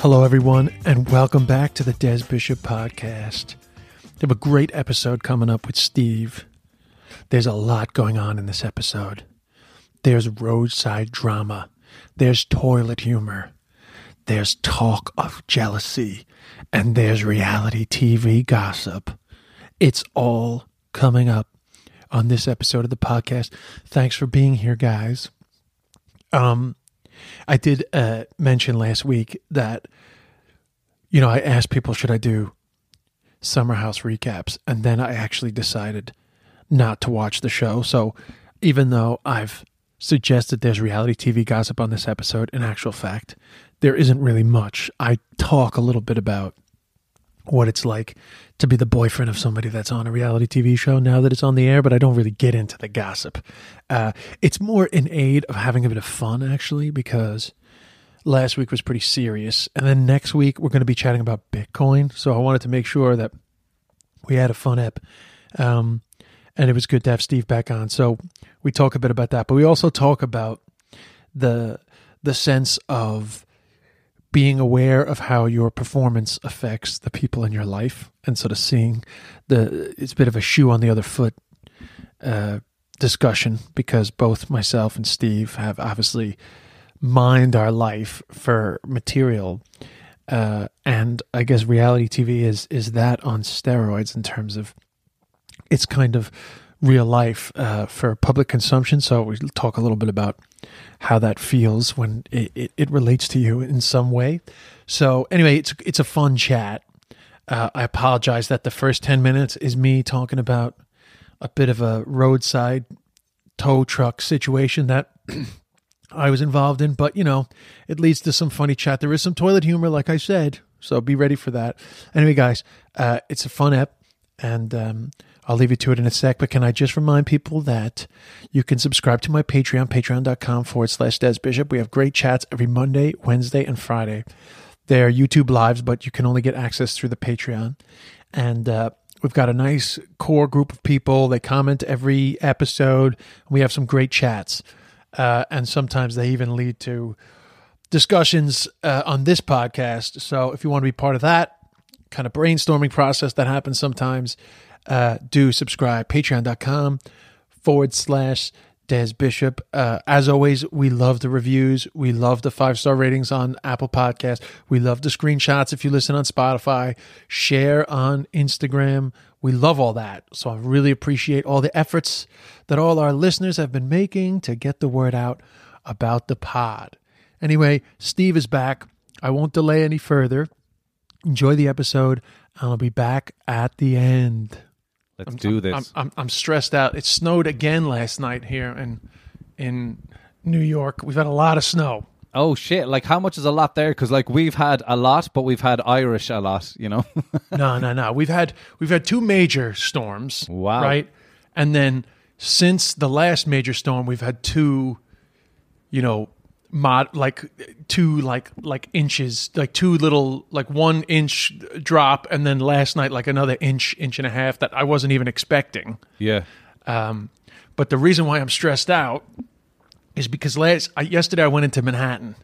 Hello, everyone, and welcome back to the Des Bishop Podcast. We have a great episode coming up with Steve. There's a lot going on in this episode. There's roadside drama, there's toilet humor, there's talk of jealousy, and there's reality TV gossip. It's all coming up on this episode of the podcast. Thanks for being here, guys. Um, I did uh, mention last week that, you know, I asked people, should I do summer house recaps? And then I actually decided not to watch the show. So even though I've suggested there's reality TV gossip on this episode, in actual fact, there isn't really much. I talk a little bit about what it's like to be the boyfriend of somebody that's on a reality TV show now that it's on the air, but I don't really get into the gossip. Uh, it's more in aid of having a bit of fun, actually, because last week was pretty serious. And then next week, we're going to be chatting about Bitcoin. So I wanted to make sure that we had a fun ep. Um, and it was good to have Steve back on. So we talk a bit about that, but we also talk about the the sense of being aware of how your performance affects the people in your life and sort of seeing the it's a bit of a shoe on the other foot uh, discussion because both myself and Steve have obviously mined our life for material. Uh, and I guess reality TV is is that on steroids in terms of it's kind of real life uh, for public consumption. So we talk a little bit about how that feels when it, it, it relates to you in some way. So anyway, it's it's a fun chat. Uh, I apologize that the first ten minutes is me talking about a bit of a roadside tow truck situation that I was involved in, but you know, it leads to some funny chat. There is some toilet humor, like I said, so be ready for that. Anyway, guys, uh, it's a fun app, and um, I'll leave you to it in a sec, but can I just remind people that you can subscribe to my Patreon, patreon.com forward slash Des Bishop. We have great chats every Monday, Wednesday, and Friday. They're YouTube lives, but you can only get access through the Patreon. And uh, we've got a nice core group of people. They comment every episode. We have some great chats. Uh, and sometimes they even lead to discussions uh, on this podcast. So if you want to be part of that kind of brainstorming process that happens sometimes, uh, do subscribe. Patreon.com forward slash Des Bishop. Uh, as always, we love the reviews. We love the five star ratings on Apple Podcast. We love the screenshots if you listen on Spotify. Share on Instagram. We love all that. So I really appreciate all the efforts that all our listeners have been making to get the word out about the pod. Anyway, Steve is back. I won't delay any further. Enjoy the episode. and I'll be back at the end. Let's I'm, do this. I'm, I'm, I'm stressed out. It snowed again last night here in in New York. We've had a lot of snow. oh shit! Like how much is a lot there? Because like we've had a lot, but we've had Irish a lot. You know. No, no, no. We've had we've had two major storms. Wow. Right, and then since the last major storm, we've had two, you know, mod like two like like inches, like two little like one inch drop, and then last night like another inch, inch and a half that I wasn't even expecting. yeah. Um, but the reason why I'm stressed out is because last I, yesterday I went into Manhattan.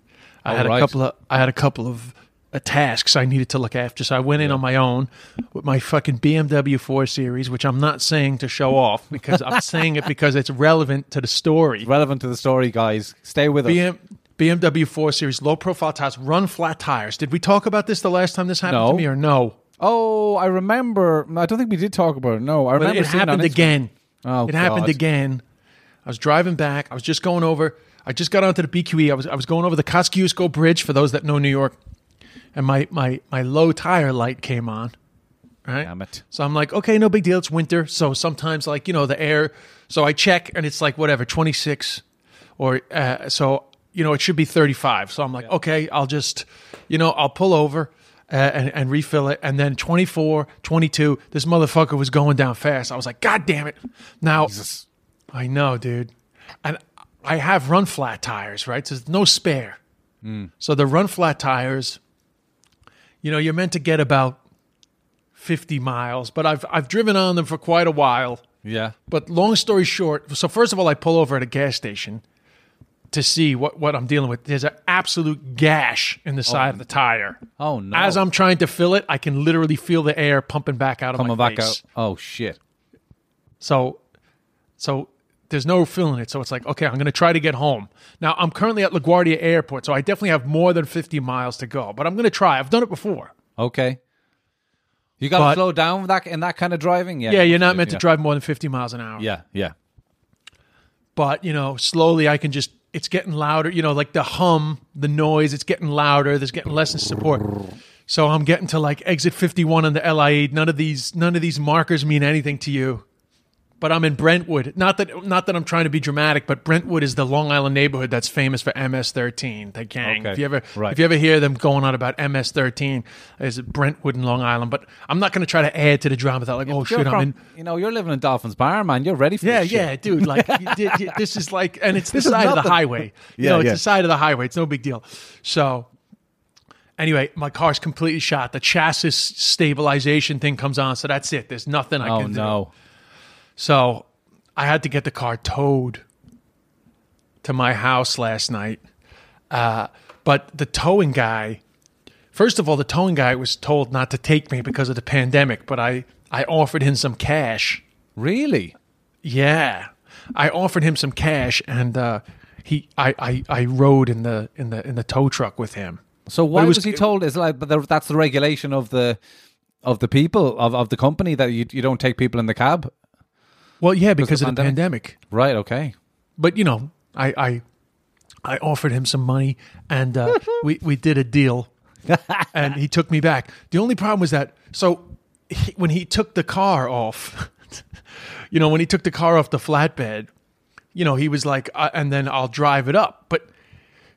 I Oh, had right. a couple of I had a couple of uh, tasks I needed to look after, so I went in on my own with my fucking BMW 4 Series, which I'm not saying to show off because I'm saying it because it's relevant to the story. Relevant to the story, guys. Stay with us. BM, BMW 4 Series, low profile tires, run flat tires. Did we talk about this the last time this happened No. to me or no? Oh, I remember. I don't think we did talk about it. No, I But remember. it happened Instagram. again. Oh, it happened again. I was driving back. I was just going over. I just got onto the BQE. I was I was going over the Kosciuszko Bridge for those that know New York, and my my my low tire light came on, Right. Damn it. So I'm like, okay, no big deal. It's winter. So sometimes, like, you know, the air. So I check and it's like, whatever, 26 or uh, so, you know, it should be 35. So I'm like, okay, I'll just, you know, I'll pull over. Uh, and, and refill it. And then 24, 22, this motherfucker was going down fast. I was like, God damn it. Now, I know, dude. And I have run flat tires, right? So there's no spare. So the run flat tires, you know, you're meant to get about 50 miles, but I've I've driven on them for quite a while. Yeah. But long story short, so first of all, I pull over at a gas station to see what, what I'm dealing with. There's an absolute gash in the oh, side of the tire. Oh no. As I'm trying to fill it, I can literally feel the air pumping back out of coming my back face. out. Oh shit. So, so there's no filling it. So it's like, okay, I'm going to try to get home. Now I'm currently at LaGuardia Airport, so I definitely have more than 50 miles to go. But I'm going to try. I've done it before. Okay. You got to slow down that in that kind of driving. Yeah. Yeah, you're not meant yeah. to drive more than 50 miles an hour. Yeah. Yeah. But you know, slowly I can just. It's getting louder. You know, like the hum, the noise. It's getting louder. There's getting less support. So I'm getting to like exit 51 on the LIE. None of these, none of these markers mean anything to you. But I'm in Brentwood. Not that, not that I'm trying to be dramatic, but Brentwood is the Long Island neighborhood that's famous for MS-13, the gang. Okay. If you ever, Right. if you ever hear them going on about MS-13, is Brentwood in Long Island. But I'm not going to try to add to the drama. That like, oh You're shit, I'm in. You know, you're living in Dolphins Barn, man. You're ready for Yeah, this shit. yeah, dude. Like you did- you- this is like, and it's the This side of the highway. You Yeah, know, it's yeah. the side of the highway. It's no big deal. So, anyway, my car's completely shot. The chassis stabilization thing comes on, so that's it. There's nothing I Oh can do. Oh, no. So, I had to get the car towed to my house last night. Uh, but the towing guy, first of all, the towing guy was told not to take me because of the pandemic. But I, I offered him some cash. Really? Yeah, I offered him some cash, and uh, he, I, I, I rode in the in the in the tow truck with him. So why was, was- he told? Is like but that's the regulation of the of the people of, of the company that you you don't take people in the cab. Well, yeah, because of the pandemic. Right. Okay. But you know, I, I, I offered him some money, and uh, we we did a deal, and he took me back. The only problem was that so he, when he took the car off, you know, when he took the car off the flatbed, you know, he was like, uh, and then I'll drive it up, but.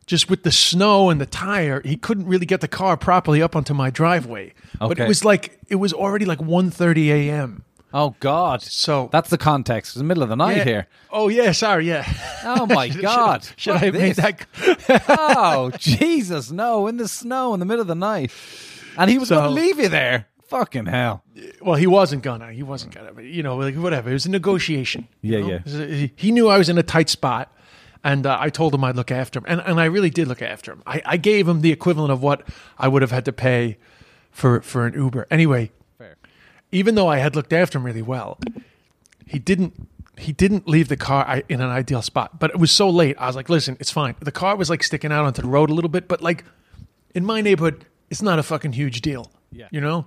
Just with the snow and the tire, he couldn't really get the car properly up onto my driveway. But it was like it was already like 1.30 a.m. Oh God. So That's the context. It's the middle of the night Yeah. here. Oh yeah, sorry, yeah. Oh my God. Should, Fuck I have made that? oh Jesus! No, in the snow in the middle of the night, and he was So- going to leave you there. Fucking hell! Well, he wasn't gonna. He wasn't gonna. But you know, like whatever. It was a negotiation. Yeah, know? yeah. It was a- He, knew I was in a tight spot, and uh, I told him I'd look after him, and and I really did look after him. I, I gave him the equivalent of what I would have had to pay for for an Uber. Anyway. Even though I had looked after him really well, he didn't. He didn't leave the car in an ideal spot, but it was so late. I was like, "Listen, it's fine." The car was like sticking out onto the road a little bit, but like in my neighborhood, it's not a fucking huge deal. Yeah. You know,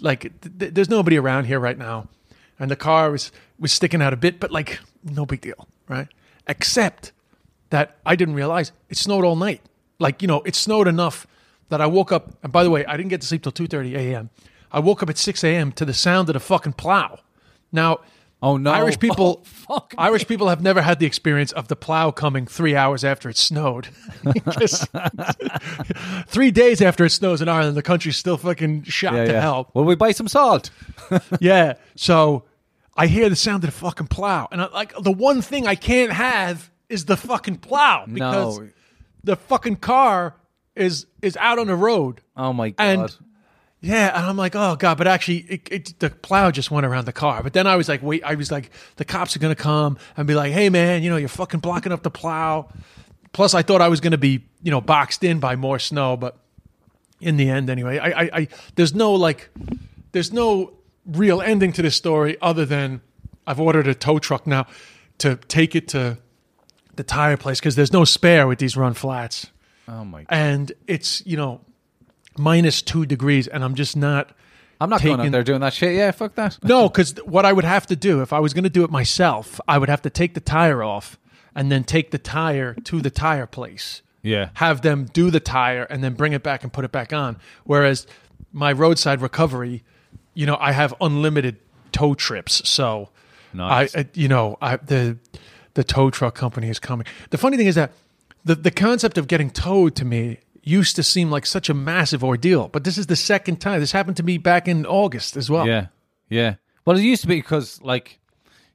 like th- th- there's nobody around here right now, and the car was was sticking out a bit, but like no big deal, right? Except that I didn't realize it snowed all night. Like you know, it snowed enough that I woke up. And by the way, I didn't get to sleep till two thirty a.m. I woke up at six a.m. to the sound of the fucking plow. Now. Oh, no. Irish people, Oh, Irish people have never had the experience of the plow coming three hours after it snowed. Three days after it snows in Ireland, the country's still fucking shot Yeah, to yeah. hell. Will we buy some salt? Yeah. So I hear the sound of the fucking plow, and I, like the one thing I can't have is the fucking plow because No. the fucking car is is out on the road. Oh my god! And yeah, and I'm like, oh god, but actually, it, it, the plow just went around the car. But then I was like, wait, I was like, the cops are gonna come and be like, hey man, you know, you're fucking blocking up the plow. Plus, I thought I was gonna be, you know, boxed in by more snow, but in the end, anyway, I, I, I there's no like, there's no real ending to this story other than I've ordered a tow truck now to take it to the tire place because there's no spare with these run flats oh my! and it's you know minus two degrees, and I'm just not. I'm not going out taking- there doing that shit. Yeah, fuck that. No, because what I would have to do if I was going to do it myself, I would have to take the tire off and then take the tire to the tire place. Yeah. Have them do the tire and then bring it back and put it back on. Whereas my roadside recovery, you know, I have unlimited tow trips. So, Nice. I, I, you know, I the the tow truck company is coming. The funny thing is that the the concept of getting towed to me used to seem like such a massive ordeal, but this is the second time. This happened to me back in August as well. Yeah, yeah. Well, it used to be because like,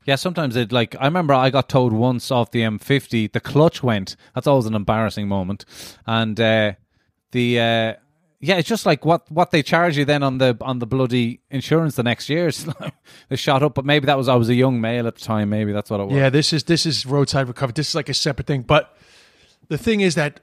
yeah, sometimes it like I remember I got towed once off the M50. The clutch went. That's always an embarrassing moment, and uh, the. Uh, yeah, it's just like what, what they charge you then on the on the bloody insurance the next year. It's like they shot up, but maybe that was I was a young male at the time. Maybe that's what it was. Yeah, this is this is roadside recovery. This is like a separate thing. But the thing is that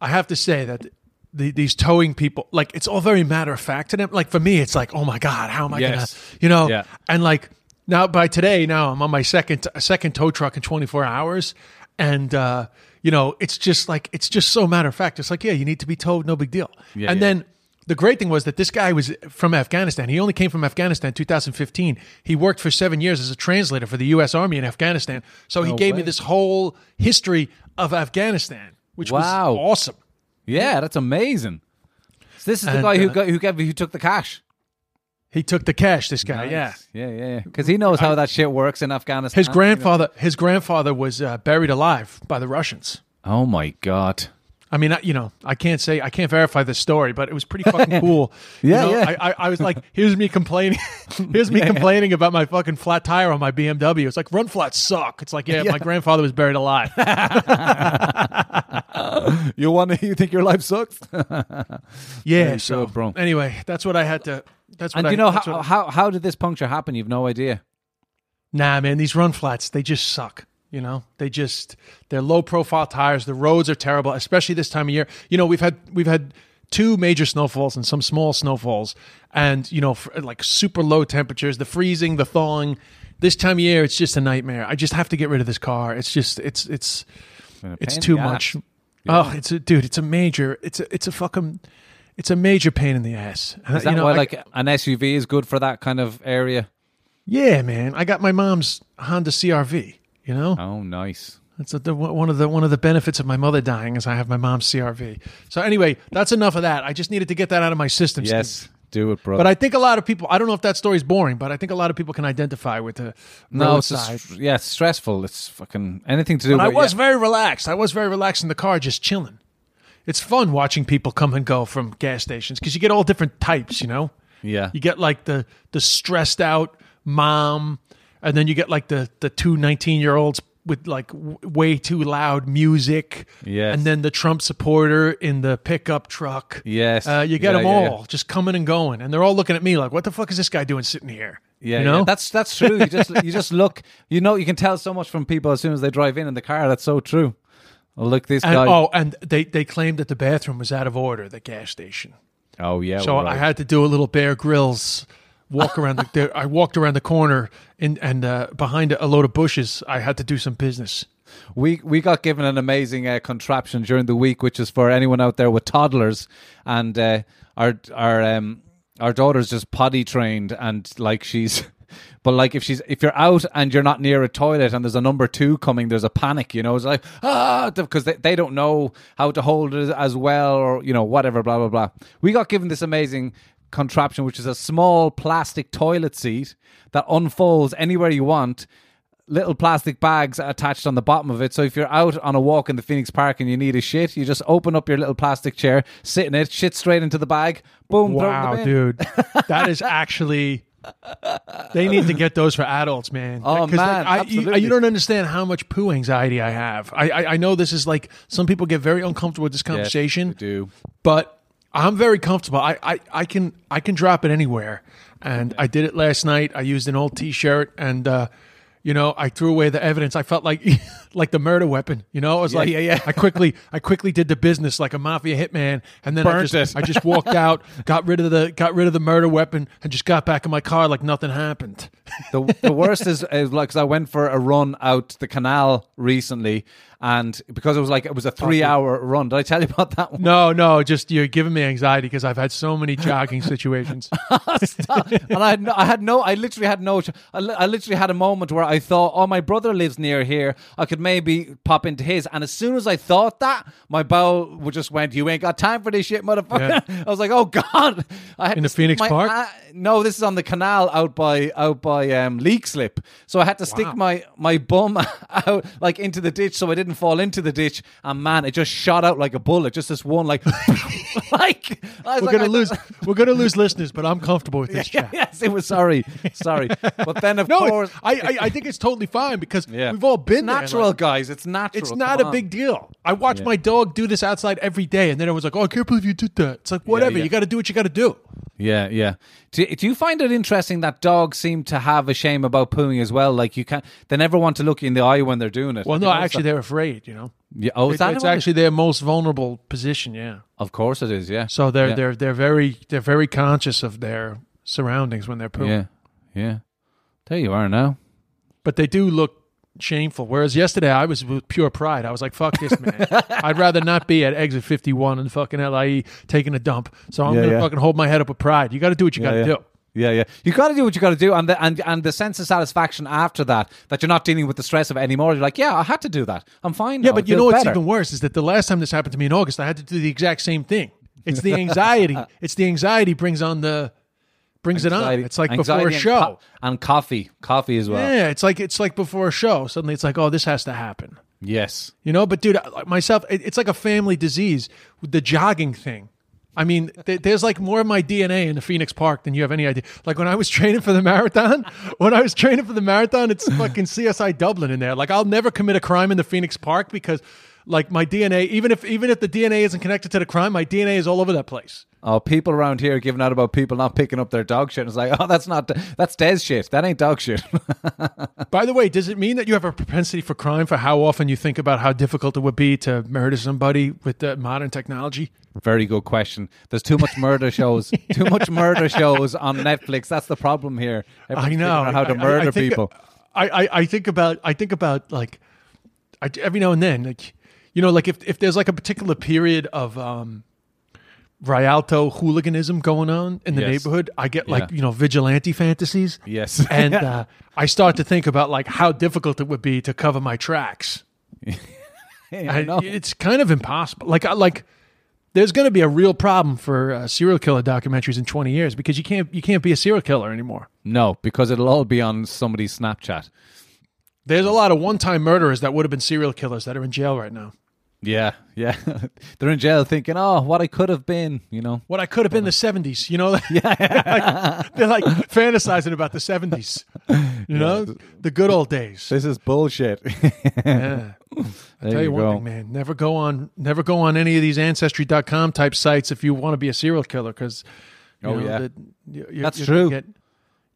I have to say that the, these towing people, like it's all very matter of fact to them. Like for me, it's like, oh my god, how am I Yes. gonna, you know? Yeah. And like now, by today, now I'm on my second second tow truck in 24 hours, and uh, you know, it's just like it's just so matter of fact. It's like, yeah, you need to be towed, no big deal. Yeah, and yeah. then the great thing was that this guy was from Afghanistan. He only came from Afghanistan in 2015. He worked for seven years as a translator for the U.S. Army in Afghanistan. So he No gave me this whole history of Afghanistan, which Wow. was awesome. yeah, that's amazing. So this is the And, guy who uh, got who gave who took the cash. He took the cash. This guy, yeah. yeah, yeah, yeah. Because he knows how that shit works in Afghanistan. His grandfather, his grandfather was uh, buried alive by the Russians. Oh my god. I mean, I, you know, I can't say I can't verify this story, but it was pretty fucking cool. You Yeah, know, yeah. I, I, I was like, here's me complaining, here's me complaining about my fucking flat tire on my BMW. It's like run flats suck. It's like, yeah, my grandfather was buried alive. You want to? You think your life sucks? Yeah, so bro. anyway, that's what I had to. That's what and I, you know how, what- how how did this puncture happen? You've no idea. Nah, man, these run flats, they just suck. You know, they just they're low profile tires. The roads are terrible, especially this time of year. You know, we've had we've had two major snowfalls and some small snowfalls, and you know, like super low temperatures, the freezing, the thawing. This time of year, it's just a nightmare. I just have to get rid of this car. It's just it's it's it's too much. ass. Oh, it's a dude. It's a major. It's a it's a fucking. It's a major pain in the ass. And, Is that you know, why I- like an SUV is good for that kind of area? yeah, man. I got my mom's Honda CRV. You know, Oh, nice. That's the, one of the one of the benefits of my mother dying is I have my mom's CRV. So anyway, that's enough of that. I just needed to get that out of my system. Steve. Do it, bro. But I think a lot of people. I don't know if that story's boring, but I think a lot of people can identify with the no, it's roadside. yeah, it's stressful. It's fucking anything to do. but I was yeah. very relaxed. I was very relaxed in the car, just chilling. It's fun watching people come and go from gas stations because you get all different types. You know, yeah, you get like the the stressed out mom, and then you get like the the two 19 year olds with like w- way too loud music. Yes. and then the Trump supporter in the pickup truck. Yes. uh, you get Yeah, them yeah, all yeah. just coming and going, and they're all looking at me like, "What the fuck is this guy doing sitting here?" Yeah, you know. yeah. that's that's true. You just you just look. You know, you can tell so much from people as soon as they drive in in the car. That's so true. Oh, look, this and, guy. oh, and they they claimed that the bathroom was out of order, the gas station. Oh, yeah. So right. I had to do a little Bear Grylls walk around the. I walked around the corner in, and uh, behind a load of bushes. I had to do some business. we we got given an amazing uh, contraption during the week, which is for anyone out there with toddlers, and uh, our our um our daughter's just potty trained, and like she's. But like if she's if you're out and you're not near a toilet and there's a number two coming, there's a panic. You know, it's like ah because they, they don't know how to hold it as well or you know whatever blah blah blah. We got given this amazing contraption, which is a small plastic toilet seat that unfolds anywhere you want little plastic bags attached on the bottom of it. So if you're out on a walk in the Phoenix Park and you need a shit, you just open up your little plastic chair, sit in it, shit straight into the bag, boom, throw it in the Wow, dude, that is actually. They need to get those for adults, man. Oh, man, I, you, you don't understand how much poo anxiety I have. I, I I know this is like some people get very uncomfortable with this Yes, conversation. we do. but I'm very comfortable. I, I, I can I can drop it anywhere, and I did it last night. I used an old T-shirt, and uh, you know I threw away the evidence. I felt like like the murder weapon. You know, I was Yeah, like, yeah, yeah. I quickly I quickly did the business like a mafia hitman, and then I just it. I just walked out, got rid of the got rid of the murder weapon, and just got back in my car like nothing happened. The, the worst is, is like 'cause I went for a run out the canal recently, and because it was like it was a three hour run. Did I tell you about that one? No, no, just you're giving me anxiety because I've had so many jogging situations. and I had no, I had no, I literally had no, I, li- I literally had a moment where I thought, oh, my brother lives near here. I could maybe pop into his. And as soon as I thought that, my bowel would just went, you ain't got time for this shit, motherfucker. I was like, oh God. I had In the Phoenix my- Park? uh, no, this is on the canal out by, out by um, Leixlip. So I had to stick my, my bum out like into the ditch so I didn't fall into the ditch. And man, it just shot out like a bullet. Just this one, like, like, We're like, gonna lose. We're gonna lose listeners, but I'm comfortable with this chat. yes, it was sorry, sorry. But then of No, course, I, I I think it's totally fine because yeah. we've all been there, natural, like, guys. It's natural. it's not Come a on. big deal. I watch my dog do this outside every day, and then I was like, "Oh, I can't believe you did that." It's like whatever. yeah. You got to do what you got to do. Yeah, yeah. Do, do you find it interesting that dogs seem to have a shame about pooing as well? Like you can't, they never want to look you in the eye when they're doing it. Well, no, actually, that? they're afraid. You know, Yeah. Oh, It- that it's it- actually their most vulnerable position. Yeah. Of course it is. Yeah. So they're Yeah. they're they're very they're very conscious of their surroundings when they're pooping. Yeah, yeah. There you are now. But they do look shameful. Whereas yesterday I was with pure pride. I was like, "Fuck this, man! I'd rather not be at exit 51 in fucking LIE taking a dump. So I'm Yeah, gonna yeah. fucking hold my head up with pride. You got to do what you got to do." Yeah, yeah. You got to do what you got to do, and the and and the sense of satisfaction after that, that you're not dealing with the stress of it anymore. You're like, yeah, I had to do that. I'm fine. Yeah, now. but you know what's better. even worse is that the last time this happened to me in August, I had to do the exact same thing. It's the anxiety. it's the anxiety brings on the brings it on. It's like anxiety before a and show. co- and coffee, coffee as well. Yeah, it's like it's like before a show. Suddenly, it's like, oh, this has to happen. Yes. You know, but dude, myself, it, it's like a family disease. with The jogging thing. I mean, th- there's like more of my DNA in the Phoenix Park than you have any idea. Like when I was training for the marathon, when I was training for the marathon, it's fucking CSI Dublin in there. Like I'll never commit a crime in the Phoenix Park because, like, my DNA, even if even if the DNA isn't connected to the crime, my DNA is all over that place. Oh, people around here giving out about people not picking up their dog shit. It's like, oh, that's not that's Des shit. That ain't dog shit. By the way, does it mean that you have a propensity for crime for how often you think about how difficult it would be to murder somebody with the modern technology? Very good question. There's too much murder shows. Too much murder shows on Netflix. That's the problem here. I know how to I- murder I think- people. I, I, I think about I think about like I, every now and then like you know like if if there's like a particular period of um Rialto hooliganism going on in the Yes. neighborhood, I get like Yeah. you know vigilante fantasies. Yes. and uh, I start to think about like how difficult it would be to cover my tracks. I it's kind of impossible. Like I like there's going to be a real problem for uh, serial killer documentaries in 20 years because you can't you can't be a serial killer anymore. No, because it'll all be on somebody's Snapchat. There's a lot of one-time murderers that would have been serial killers that are in jail right now. Yeah, yeah. They're in jail thinking, oh, what I could have been, you know. What I could have been the 70s, you know? Yeah. they're like fantasizing about the 70s, you know? The good old days. This is bullshit. Yeah. I'll There tell you, you one thing, man. Never go on never go on any of these ancestry.com type sites if you want to be a serial killer cuz Oh, yeah. That's you're true. Get,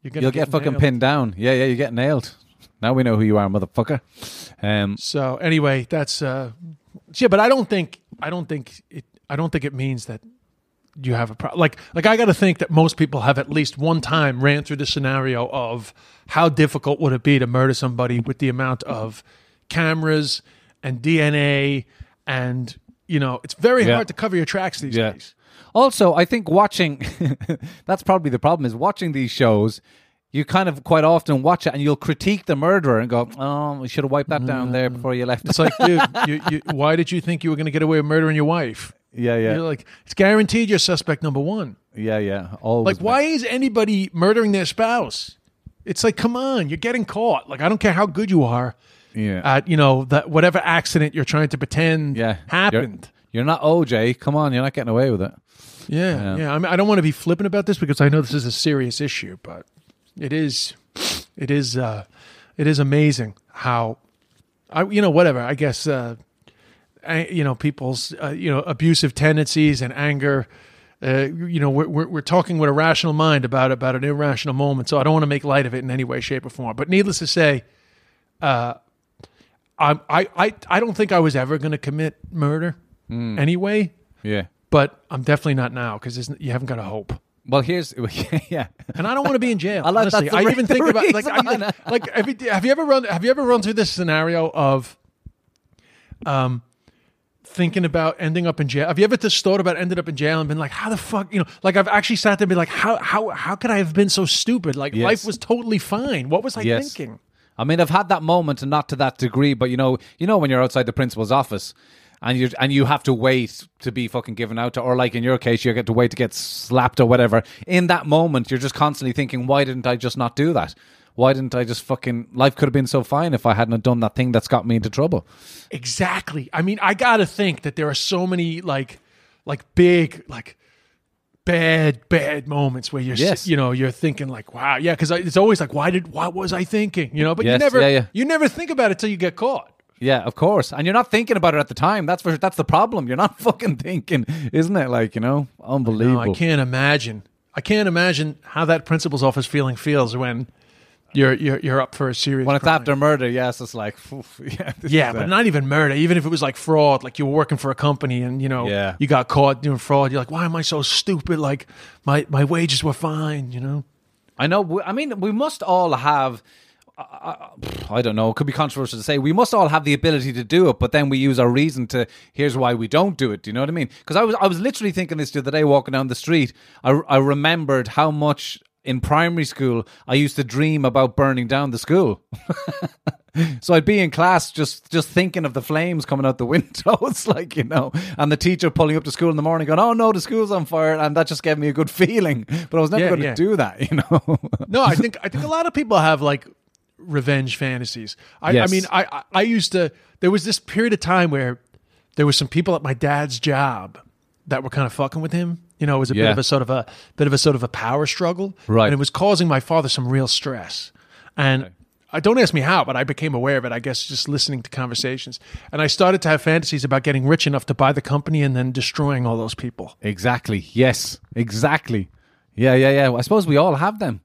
you're gonna You'll get fucking nailed. pinned down. Yeah, yeah, you get nailed. Now we know who you are, motherfucker. Um, So anyway, that's uh yeah, but I don't think I don't think it I don't think it means that you have a problem. Like like I got to think that most people have at least one time ran through the scenario of how difficult would it be to murder somebody with the amount of cameras and DNA and you know, it's very Yeah. hard to cover your tracks these Yeah. days. Also, I think watching that's probably the problem is watching these shows. You kind of quite often watch it and you'll critique the murderer and go, "Oh, we should have wiped that down there mm. before you left." It's like, dude, you, you, why did you think you were going to get away with murdering your wife? yeah, yeah, You're like, it's guaranteed you're suspect number one. yeah, yeah. Always Like, why is anybody murdering their spouse? It's like, come on, you're getting caught. Like, I don't care how good you are Yeah, at, you know, that whatever accident you're trying to pretend yeah. happened. You're, you're not OJ. Come on, you're not getting away with it. Yeah, yeah. I mean, I don't want to be flippant about this because I know this is a serious issue, but it is, it is, uh, it is amazing how, I, you know, whatever. I guess, uh, I, you know, people's, uh, you know, abusive tendencies and anger. Uh, you know, we're, we're we're talking with a rational mind about about an irrational moment, so I don't want to make light of it in any way, shape, or form. But needless to say, uh, I I I I don't think I was ever going to commit murder anyway Yeah. but I'm definitely not now because you haven't got a hope. Well, here's yeah. And I don't want to be in jail. I like- honestly, I even think about like, I, like have you have you ever run have you ever run through this scenario of um, thinking about ending up in jail. Have you ever just thought about ending up in jail and been like, how the fuck, you know, like I've actually sat there and been like, how how how could I have been so stupid? Like Yes. life was totally fine. What was I Yes. thinking? I mean, I've had that moment, and not to that degree, but you know, you know, when you're outside the principal's office, and you and you have to wait to be fucking given out to, or like in your case, you get to wait to get slapped or whatever. In that moment, you're just constantly thinking, why didn't I just not do that? Why didn't I just fucking? Life could have been so fine if I hadn't done that thing that's got me into trouble. Exactly. I mean, I gotta think that there are so many like like big like bad bad moments where you're Yes. you know you're thinking like wow yeah because it's always like why did what was I thinking you know but you never yeah, yeah. you never think about it till you get caught. Yeah, of course. And you're not thinking about it at the time. That's for that's the problem. You're not fucking thinking, isn't it? Like you know, unbelievable. No, I can't imagine. I can't imagine how that principal's office feeling feels when you're you're you're up for a serious When it's crime. after murder, yes, it's like, oof, yeah, Yeah, but uh, not even murder. Even if it was like fraud, like you were working for a company and you know Yeah. you got caught doing fraud, you're like, why am I so stupid? Like my my wages were fine, you know. I know. I mean, we must all have. I, I, I don't know. It could be controversial to say. We must all have the ability to do it, but then we use our reason to. Here's why we don't do it. Do you know what I mean? Because I was, I was literally thinking this the other day, walking down the street. I, I remembered how much in primary school I used to dream about burning down the school. So I'd be in class just just thinking of the flames coming out the windows, like you know, and the teacher pulling up to school in the morning, going, "Oh no, the school's on fire," and that just gave me a good feeling. But I was never Yeah, going to yeah. do that, you know. No, I think I think a lot of people have like revenge fantasies. I, Yes. I mean, I I- used to. There was this period of time where there was some people at my dad's job that were kind of fucking with him. You know, it was a bit of a sort of a bit of a sort of a power struggle, Right. And it was causing my father some real stress. And I don't ask me how, but I became aware of it. I guess just listening to conversations, and I started to have fantasies about getting rich enough to buy the company and then destroying all those people. Exactly. Yes. Exactly. Yeah. Yeah. Yeah. I suppose we all have them.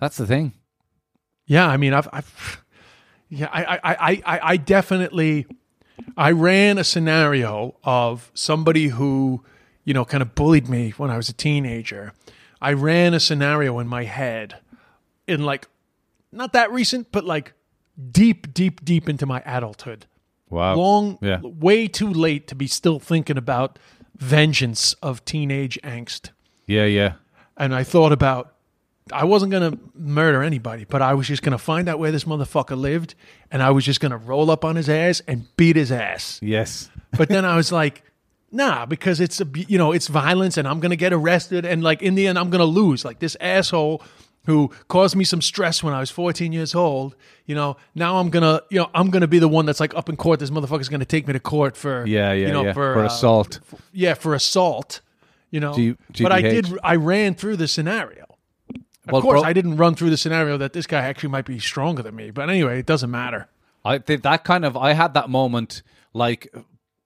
That's the thing. Yeah, I mean, I've, I've yeah, I, I, I, I, I definitely, I ran a scenario of somebody who, you know, kind of bullied me when I was a teenager. I ran a scenario in my head, in like, not that recent, but like deep, deep, deep into my adulthood. Wow. Long, Yeah. way too late to be still thinking about vengeance of teenage angst Yeah. Yeah. and I thought about I wasn't gonna murder anybody, but I was just gonna find out where this motherfucker lived, and I was just gonna roll up on his ass and beat his ass. Yes. But then I was like, nah, because it's a you know it's violence, and I'm gonna get arrested, and like in the end, I'm gonna lose. Like this asshole who caused me some stress when I was 14 years old. You know, now I'm gonna you know I'm gonna be the one that's like up in court. This motherfucker's gonna take me to court for Yeah. Yeah. you know yeah. for, for uh, assault. yeah, for assault. You know, G- but I did. I ran through the scenario. Of Well, course, bro- I didn't run through the scenario that this guy actually might be stronger than me. But anyway, it doesn't matter. I think that kind of I had that moment like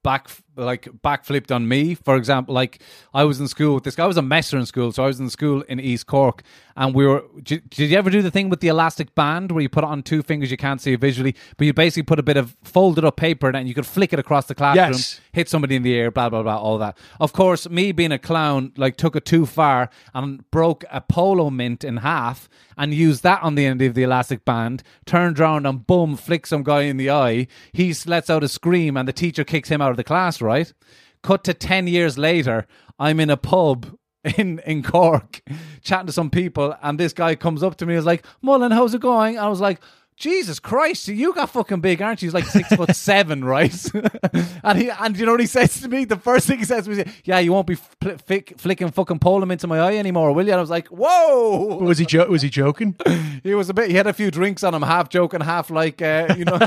back like backflipped on me. For example like I was in school with this guy. I was a messer in school so I was in school in East Cork and we were did, did you ever do the thing with the elastic band where you put it on two fingers you can't see it visually but you basically put a bit of folded up paper and you could flick it across the classroom Yes. hit somebody in the ear blah blah blah all that. Of course me being a clown like took it too far and broke a polo mint in half and used that on the end of the elastic band turned around and boom flick some guy in the eye. He lets out a scream and the teacher kicks him out of the class right? Cut to 10 years later i'm in a pub in in Cork chatting to some people and this guy comes up to me and is like Mullen how's it going? I was like Jesus Christ, you got fucking big, aren't you? He's like six foot seven, right? and he and you know what he says to me? The first thing he says to me is, "Yeah, you won't be fl- flick, flicking fucking pollen into my eye anymore, will you?" And I was like, "Whoa!" Was he jo- was he joking? He was a bit. He had a few drinks on him, half joking, half like, uh, you know.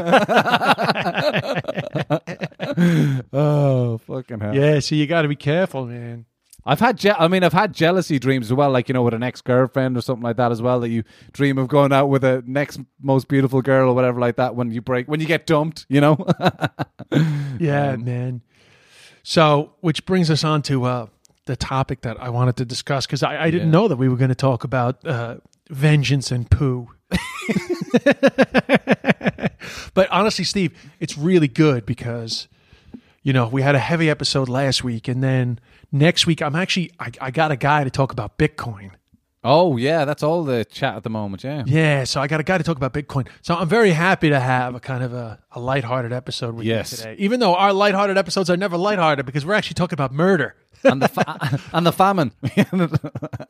oh fucking hell! yeah. So you got to be careful, man. I've had, je- I mean, I've had jealousy dreams as well, like you know, with an ex girlfriend or something like that as well. That you dream of going out with a next most beautiful girl or whatever like that when you break, when you get dumped, you know. Yeah, man. So, which brings us on to uh, the topic that I wanted to discuss because I, I didn't Yeah. know that we were going to talk about uh, vengeance and poo. but honestly, Steve, it's really good because you know we had a heavy episode last week, and then next week I'm actually I, I got a guy to talk about Bitcoin. Oh yeah, that's all the chat at the moment. Yeah. Yeah, so I got a guy to talk about Bitcoin. So I'm very happy to have a kind of a, a lighthearted episode with Yes. you today. Even though our lighthearted episodes are never lighthearted because we're actually talking about murder. and the fa- and the famine.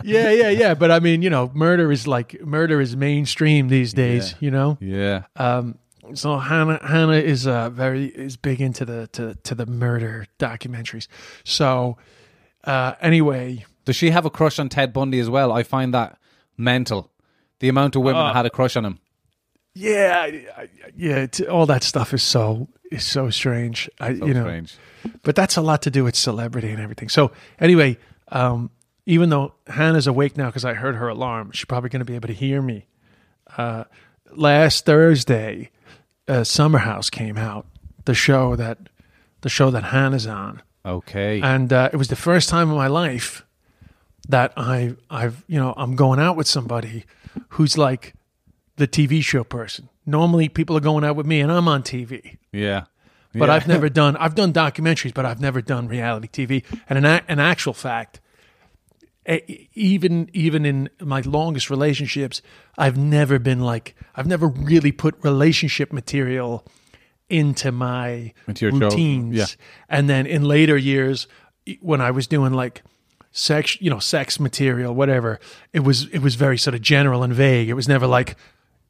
Yeah, yeah, yeah. But I mean, you know, murder is like murder is mainstream these days. Yeah. You know. yeah. Um, so Hannah Hannah is uh, very is big into the to to the murder documentaries. So uh, anyway, Does she have a crush on Ted Bundy as well? I find that mental. The amount of women Uh, that had a crush on him. yeah, I- I- yeah, all that stuff is so is so strange. I So you know, strange. but that's a lot to do with celebrity and everything. So anyway, um, even though Hannah's awake now because I heard her alarm, she's probably going to be able to hear me. Uh, last Thursday, uh, Summer House came out, the show that the show that Hannah's on, Okay. and uh, it was the first time in my life that I I've you know I'm going out with somebody who's like the TV show person. Normally, people are going out with me, and I'm on TV yeah. but Yeah. I've never done. I've done documentaries, but I've never done reality TV. And an, a- an actual fact, even even in my longest relationships, I've never been like I've never really put relationship material into my Into routines. yeah. And then in later years, when I was doing like sex, you know, sex material, whatever, it was it was very sort of general and vague. It was never like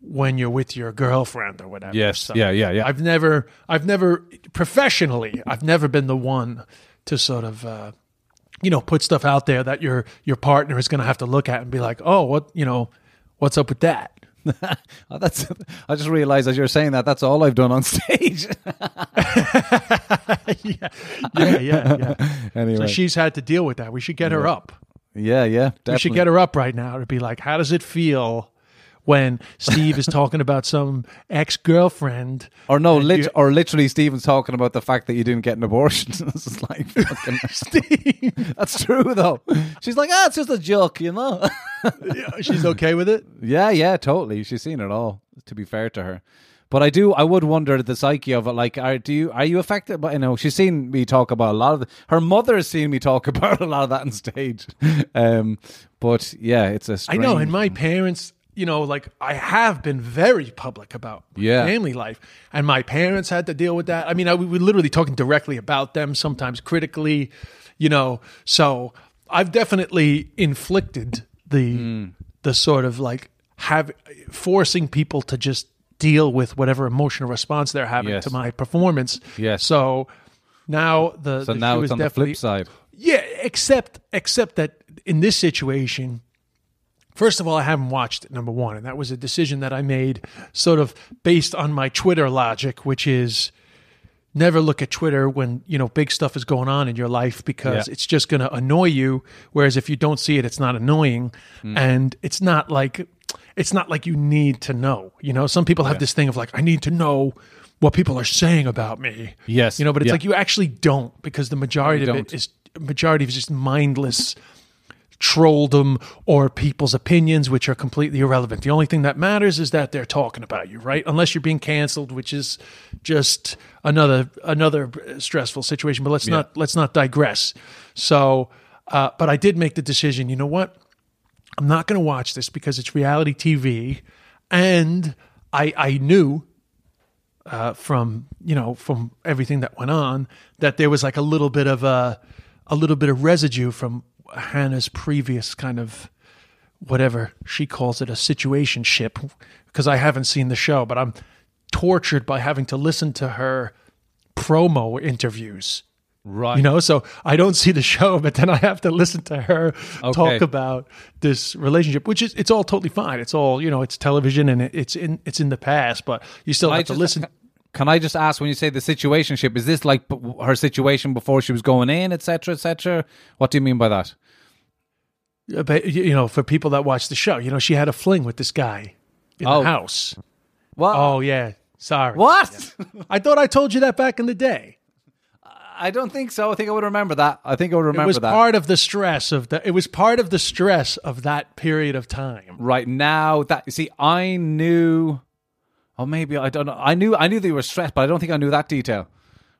when you're with your girlfriend or whatever. Yes. Yeah, yeah, yeah. I've never, I've never professionally, I've never been the one to sort of, uh, you know, put stuff out there that your your partner is going to have to look at and be like, oh, what, you know, what's up with that? Oh, that's. I just realized as you're saying that that's all I've done on stage. yeah, yeah, yeah, yeah. anyway. So she's had to deal with that. We should get her up. yeah, yeah. Definitely. We should get her up right now to be like, how does it feel when Steve is talking about some ex girlfriend? Or no, lit- or literally, Stephen's talking about the fact that you didn't get an abortion. this is like, fucking, Steve, that's true though. She's like, ah, it's just a joke, you know. Yeah, she's okay with it. yeah, yeah, totally. She's seen it all. To be fair to her, but I do, I would wonder the psyche of it. Like, are do you are you affected? But you know, she's seen me talk about a lot of. The, her mother has seen me talk about a lot of that on stage. Um, but yeah, it's a. I know, and my parents, you know, like I have been very public about my Yeah. family life, and my parents had to deal with that. I mean, I, we were literally talking directly about them, sometimes critically, you know. So I've definitely inflicted the Hmm. the sort of like have forcing people to just deal with whatever emotional response they're having Yes. to my performance. Yes. So now the So the now it's on the flip side. yeah, except except that in this situation, first of all, I haven't watched it. Number one, and that was a decision that I made, sort of based on my Twitter logic, which is never look at Twitter when you know big stuff is going on in your life because Yeah. it's just going to annoy you. Whereas if you don't see it, it's not annoying, Mm. and it's not like it's not like you need to know. You know, some people have this thing of like, I need to know what people are saying about me. Yes. you know, but it's Yeah. like you actually don't because the majority of don't. it is majority of it is just mindless trolldom or people's opinions which are completely irrelevant. The only thing that matters is that they're talking about you, right? Unless you're being canceled, which is just another another stressful situation, but let's not let's not digress. So, uh, but I did make the decision, you know what? I'm not going to watch this because it's reality TV and I I knew uh, from you know from everything that went on that there was like a little bit of a a little bit of residue from Hannah's previous kind of whatever she calls it a situation ship because I haven't seen the show but I'm tortured by having to listen to her promo interviews Right. you know so I don't see the show but then I have to listen to her Okay. talk about this relationship which is it's all totally fine it's all you know it's television and it's in it's in the past but you still I have to just- listen Can I just ask when you say the situationship? Is this like her situation before she was going in, etc., etc.? What do you mean by that? But, you know, for people that watch the show, you know, she had a fling with this guy in Oh. the house. What? Oh yeah, sorry. what? I thought I told you that back in the day. I don't think so. I think I would remember that. I think I would remember that. It was that. part of the stress of the. It was part of the stress of that period of time. right now, that you see, I knew. Oh, maybe I don't know. I knew. I knew they were stressed, but I don't think I knew that detail.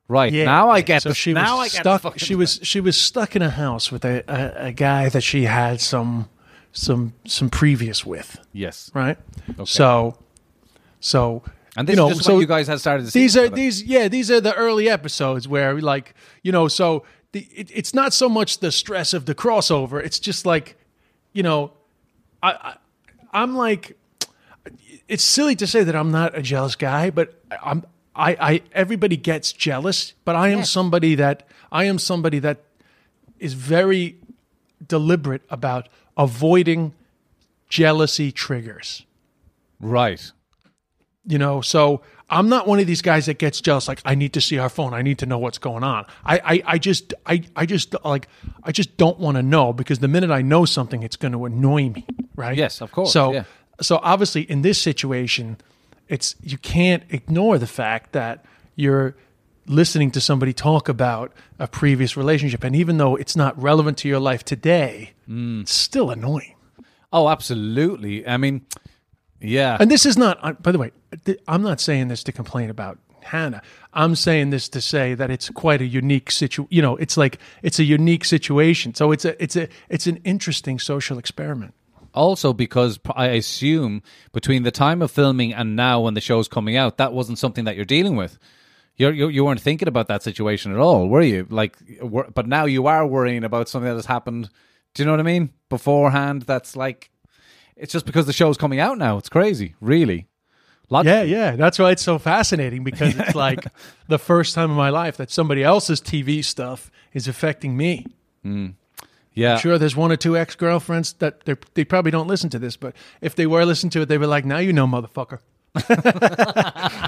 Right Yeah. now, I get. So the, she now was stuck. she was she was stuck in a house with a, a, a guy that she had some some some previous with, Yes. right? So, so And this you know, is just so you guys had started to see these are these yeah these are the early episodes where like you know so the, it, it's not so much the stress of the crossover it's just like you know I, I i'm like it's silly to say that i'm not a jealous guy but i'm i i everybody gets jealous but i am somebody that i am somebody that is very deliberate about avoiding jealousy triggers Right. you know so i'm not one of these guys that gets jealous like i need to see our phone i need to know what's going on i i, I just i i just like i just don't want to know because the minute i know something it's going to annoy me right Yes, of course, so yeah. So obviously in this situation it's you can't ignore the fact that you're listening to somebody talk about a previous relationship and even though it's not relevant to your life today Mm. it's still annoying Oh, absolutely. I mean, yeah. And this is not, uh, by the way, I'm not saying this to complain about Hannah. I'm saying this to say that it's quite a unique situation. You know, it's like it's a unique situation. So it's a it's a it's an interesting social experiment. Also because I assume between the time of filming and now when the show's coming out, that wasn't something that you're dealing with. You're, you you weren't thinking about that situation at all, were you? Like, were, but now you are worrying about something that has happened. Do you know what I mean? Beforehand, that's like, it's just because the show's coming out now. It's crazy, really. Log- Yeah, yeah. That's why it's so fascinating because it's like the first time in my life that somebody else's TV stuff is affecting me. Hmm. Yeah. Sure, there's one or two ex girlfriends that they they probably don't listen to this, but if they were listening to it, they'd be like, "Now you know, motherfucker."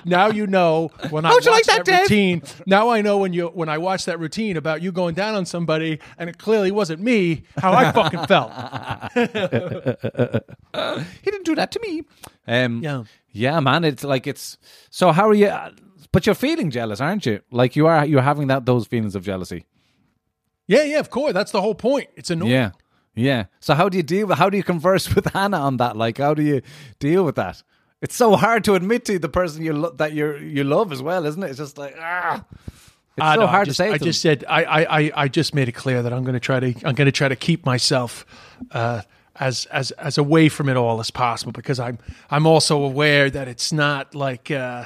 now you know when I How'd watch like that, that, routine. Now I know when you when I watch that routine about you going down on somebody, and it clearly wasn't me. How I fucking felt. he didn't do that to me. Um, Yeah. yeah, man. It's like it's. So how are you? But you're feeling jealous, aren't you? Like you are. You're having that those feelings of jealousy. Yeah, yeah, of course. That's the whole point. It's annoying. Yeah, yeah. So how do you deal? with How do you converse with Hannah on that? Like, how do you deal with that? It's so hard to admit to the person you lo- that you you love as well, isn't it? It's just like ah, it's I so know, hard just, to say. I to just them. said I, I, I, I just made it clear that I'm going to try to I'm going to try to keep myself uh, as as as away from it all as possible because I'm I'm also aware that it's not like uh,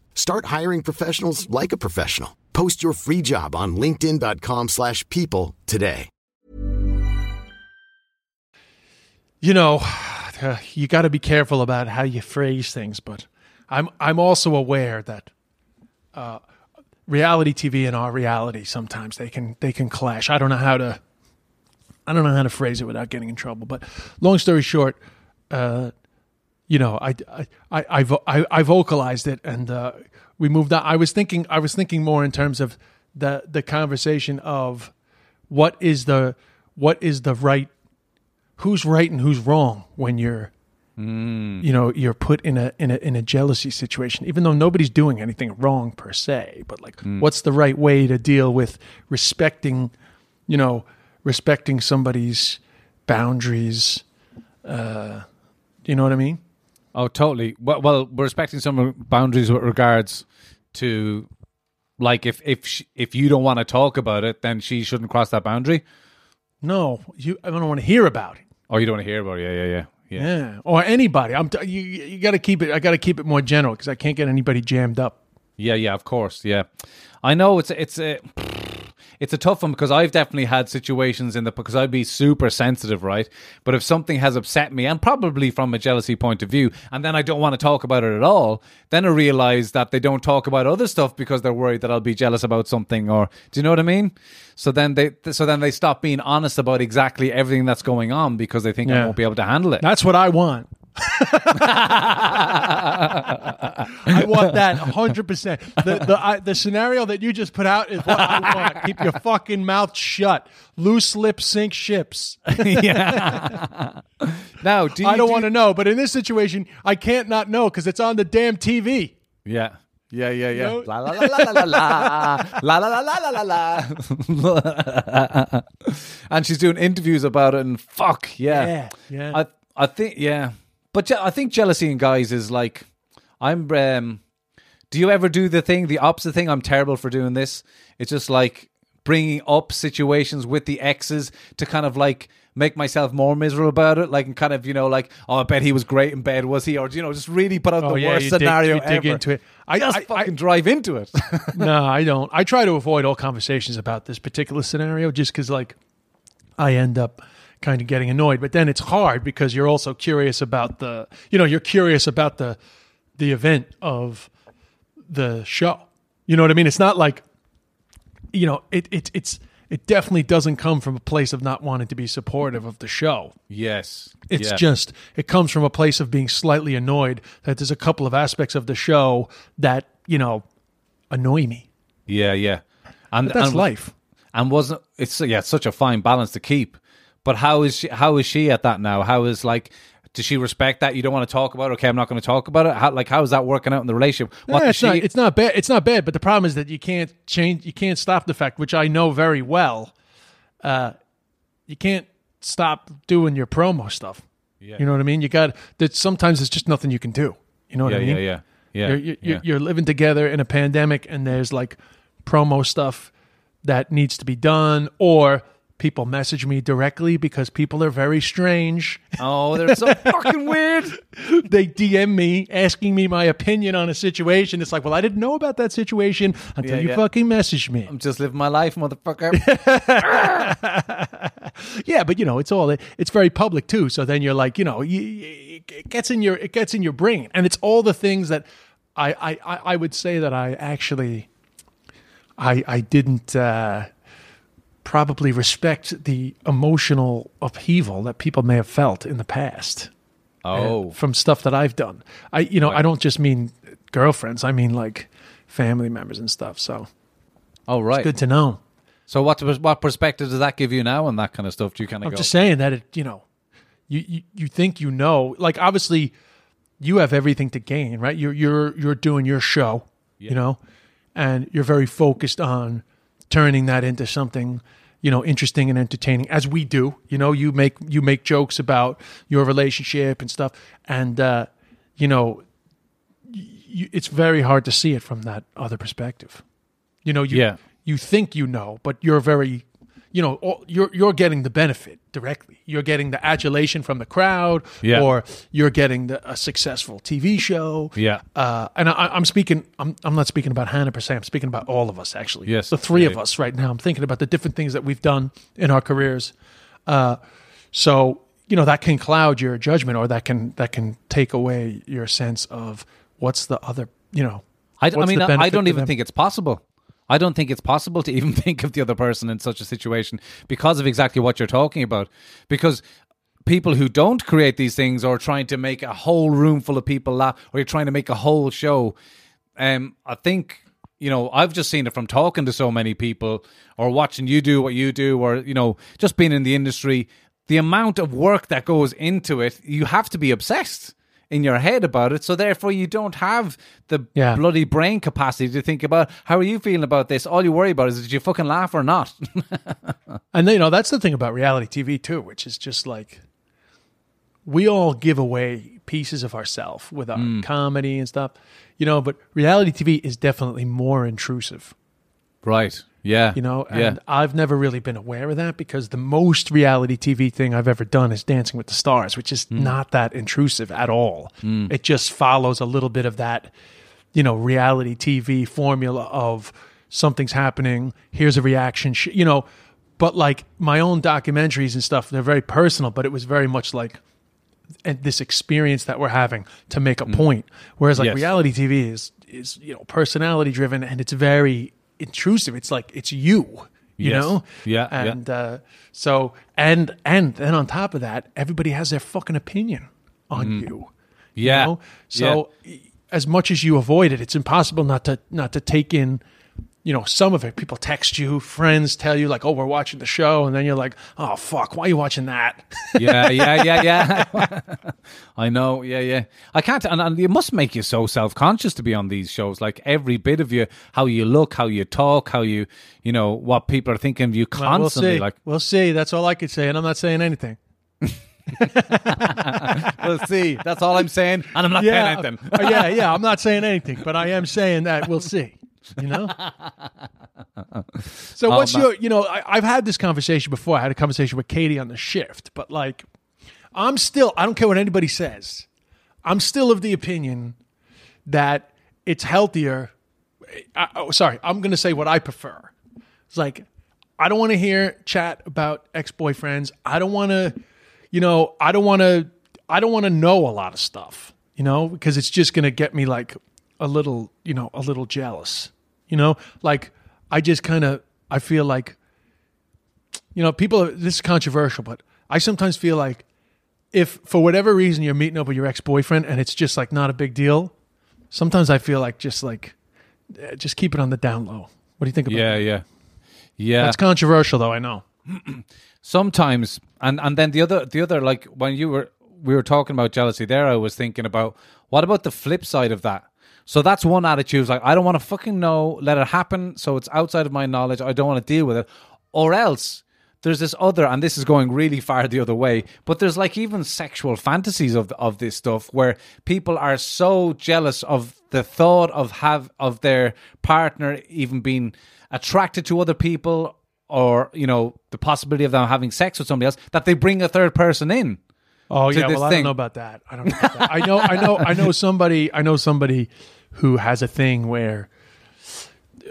Start hiring professionals like a professional. Post your free job on linkedin.com/people slash people today. you know you got to be careful about how you phrase things but i'm i'm also aware that uh, reality tv and our reality sometimes they can they can clash i don't know how to i don't know how to phrase it without getting in trouble but long story short uh, you know I, I I, I vo- I I vocalized it and uh, we moved on. I was thinking i was thinking more in terms of the the conversation of what is the what is the right who's right and who's wrong when you're you know you're put in a in a in a jealousy situation even though nobody's doing anything wrong per se but like what's the right way to deal with respecting you know respecting somebody's boundaries uh you know what i mean Oh, totally. Well, well, we're respecting some boundaries with regards to, like, if if she, if you don't want to talk about it, then she shouldn't cross that boundary. No, you. I don't want to hear about it. Oh, you don't want to hear about it? Yeah, yeah, yeah, yeah. Yeah, or anybody. I'm. T- you you got to keep it. I got to keep it more general because I can't get anybody jammed up. Yeah, yeah, of course. Yeah, I know it's it's a it's a tough one because I've definitely had situations in the because I'd be super sensitive, right? But if something has upset me, and probably from a jealousy point of view, and then I don't want to talk about it at all, then I realize that they don't talk about other stuff because they're worried that I'll be jealous about something, or do you know what I mean? So then they so then they stop being honest about exactly everything that's going on because they think I won't be able to handle it. That's what I want. I want that 100%. The the I, the scenario that you just put out is what I want. Keep your fucking mouth shut. Loose lips sink ships. yeah. now, do you I don't do- want to know, but in this situation, I can't not know because it's on the damn TV. Yeah. Yeah, yeah, yeah. La la la la la la la la la la la la la. and she's doing interviews about it, and fuck yeah, Yeah, yeah. I I think yeah, but je- I think jealousy in guys is like I'm. um Do you ever do the thing, the opposite thing? I'm terrible for doing this. It's just like bringing up situations with the exes to kind of like make myself more miserable about it like and kind of you know like oh i bet he was great in bed was he or you know just really put out the worst Oh, you dig- scenario you dig into it. I, just I, fucking drive into it. no, I don't. I try to avoid all conversations about this particular scenario just because, like, I end up kind of getting annoyed. But then it's hard because you're also curious about the, you know, you're curious about the the event of the show. You know what I mean? It's not like, you know, it it it's it definitely doesn't come from a place of not wanting to be supportive of the show. yes, It's Yeah. just it comes from a place of being slightly annoyed that there's a couple of aspects of the show that you know annoy me. yeah, yeah, and But that's and, life. And wasn't it's yeah, it's such a fine balance to keep. But how is she? How is she at that now? How is like? Does she respect that you don't want to talk about? it? Okay, I'm not going to talk about it. How like how is that working out in the relationship? Yeah, it's she? not it's not bad. It's not bad, but the problem is that you can't change. You can't stop the fact, which I know very well. Uh, you can't stop doing your promo stuff. Yeah. You know what I mean? You got that. Sometimes it's just nothing you can do. You know what yeah, I mean? yeah, yeah, yeah, You're, you're, yeah. you're living together in a pandemic, and there's like promo stuff that needs to be done, or people message me directly because people are very strange. Oh, they're so fucking weird. they DM me asking me my opinion on a situation. It's like, well, I didn't know about that situation until Yeah, you yeah. fucking messaged me. I'm just living my life, motherfucker. Yeah, but you know, it's all it's very public too. So then you're like, you know, you, it gets in your it gets in your brain, and it's all the things that I I I I would say that I actually I I didn't. uh Probably respect the emotional upheaval that people may have felt in the past. Eh, oh, from stuff that I've done. I you know, I don't just mean girlfriends, I mean like family members and stuff. So oh, right. good to know. So what what perspective does that give you now on that kind of stuff? Do you kind of I'm go? just saying that it, you know, you, you you think you know, like obviously you have everything to gain, right? You're you're you're doing your show, you know, and you're very focused on turning that into something you know interesting and entertaining as we do. You know you make you make jokes about your relationship and stuff. And uh you know you, it's very hard to see it from that other perspective. You know you Yeah. you think you know but you're very you know all- you're you're getting the benefit directly you're getting the adulation from the crowd Yeah. or you're getting the, a successful TV show Yeah. uh, and I, I'm speaking. I'm, I'm not speaking about Hannah per se. I'm speaking about all of us, actually. Yes. the three Yeah. of us right now. I'm thinking about the different things that we've done in our careers. Uh, so you know that can cloud your judgment, or that can that can take away your sense of what's the other. You know, I, I mean, I, I don't even them? think it's possible. I don't think it's possible to even think of the other person in such a situation because of exactly what you're talking about. Because people who don't create these things or trying to make a whole room full of people laugh or you're trying to make a whole show, um, I think you know I've just seen it from talking to so many people or watching you do what you do or you know just being in the industry. The amount of work that goes into it, you have to be obsessed in your head about it. So therefore, you don't have the Yeah. bloody brain capacity to think about how are you feeling about this. All you worry about is did you fucking laugh or not. And you know that's the thing about reality TV too, which is just like we all give away pieces of ourselves with our Mm. comedy and stuff, you know. But reality TV is definitely more intrusive, Right. Yeah. you know. Yeah. And I've never really been aware of that because the most reality TV thing I've ever done is Dancing with the Stars, which is Mm. not that intrusive at all. It just follows a little bit of that, you know, reality TV formula of something's happening. Here's a reaction, sh- you know. But like my own documentaries and stuff, they're very personal. But it was very much like and this experience that we're having to make a point. Whereas like Mm. Yes. reality TV is is you know personality driven and it's very intrusive. It's like it's you, you Yes. know. Yeah, yeah. And uh, so and and then on top of that, everybody has their fucking opinion on you. Mm-hmm. yeah. You know? So as much as you avoid it, it's impossible not to not to take in. You know, some of it. People text you, friends tell you like, "Oh, we're watching the show," and then you're like, "Oh, fuck, why are you watching that?" yeah, yeah, yeah, yeah. I know. Yeah, yeah. I can't, and, and it must make you so self conscious to be on these shows. Like every bit of you, how you look, how you talk, how you, you know, what people are thinking of you Well, constantly. we'll see. Like, we'll see. That's all I could say, and I'm not saying anything. we'll see. That's all I'm saying, and I'm not saying anything. uh, yeah, yeah. I'm not saying anything, but I am saying that we'll see. You know. So um, what's man. your? You know, I, I've had this conversation before. I had a conversation with Katie on the shift, but like, I'm still. I don't care what anybody says. I'm still of the opinion that it's healthier. I, oh, sorry, I'm going to say what I prefer. It's like I don't want to hear chat about ex boyfriends. I don't want to, you know, I don't want to. I don't want to know a lot of stuff, you know, because it's just going to get me like a little, you know, a little jealous, you know, like I just kind of I feel like, you know, people. This is controversial, but I sometimes feel like if for whatever reason you're meeting up with your ex boyfriend and it's just like not a big deal, sometimes I feel like just like eh, just keep it on the down low. What do you think about Yeah, that? yeah, yeah. That's controversial though, I know. sometimes and and then the other the other like when you were we were talking about jealousy there i was thinking about what about the flip side of that so that's one attitude. Like i don't want to fucking know let it happen. So it's outside of my knowledge. I don't want to deal with it. Or else there's this other and this is going really far the other way but there's like even sexual fantasies of of this stuff where people are so jealous of the thought of have of their partner even being attracted to other people or you know the possibility of them having sex with somebody else that they bring a third person in Oh yeah, well I thing. don't know about that. I don't know about that. I know I know I know somebody I know somebody who has a thing where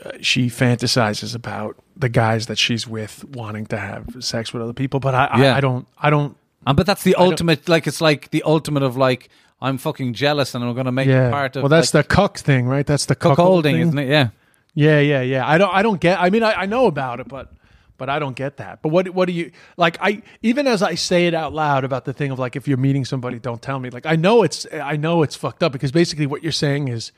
uh, she fantasizes about the guys that she's with wanting to have sex with other people, but I Yeah. I, I don't I don't and but that's the don't- ultimate like it's like the ultimate of like i'm fucking jealous and i'm going to make yeah. part of well, that's like, the cuck thing, right? That's the cuckolding cuckolding, isn't it yeah Yeah, yeah, yeah. I don't I don't get I mean I, I know about it, but but I don't get that. But what what do you like I even as I say it out loud about the thing of like if you're meeting somebody, don't tell me. Like I know it's I know it's fucked up because basically what you're saying is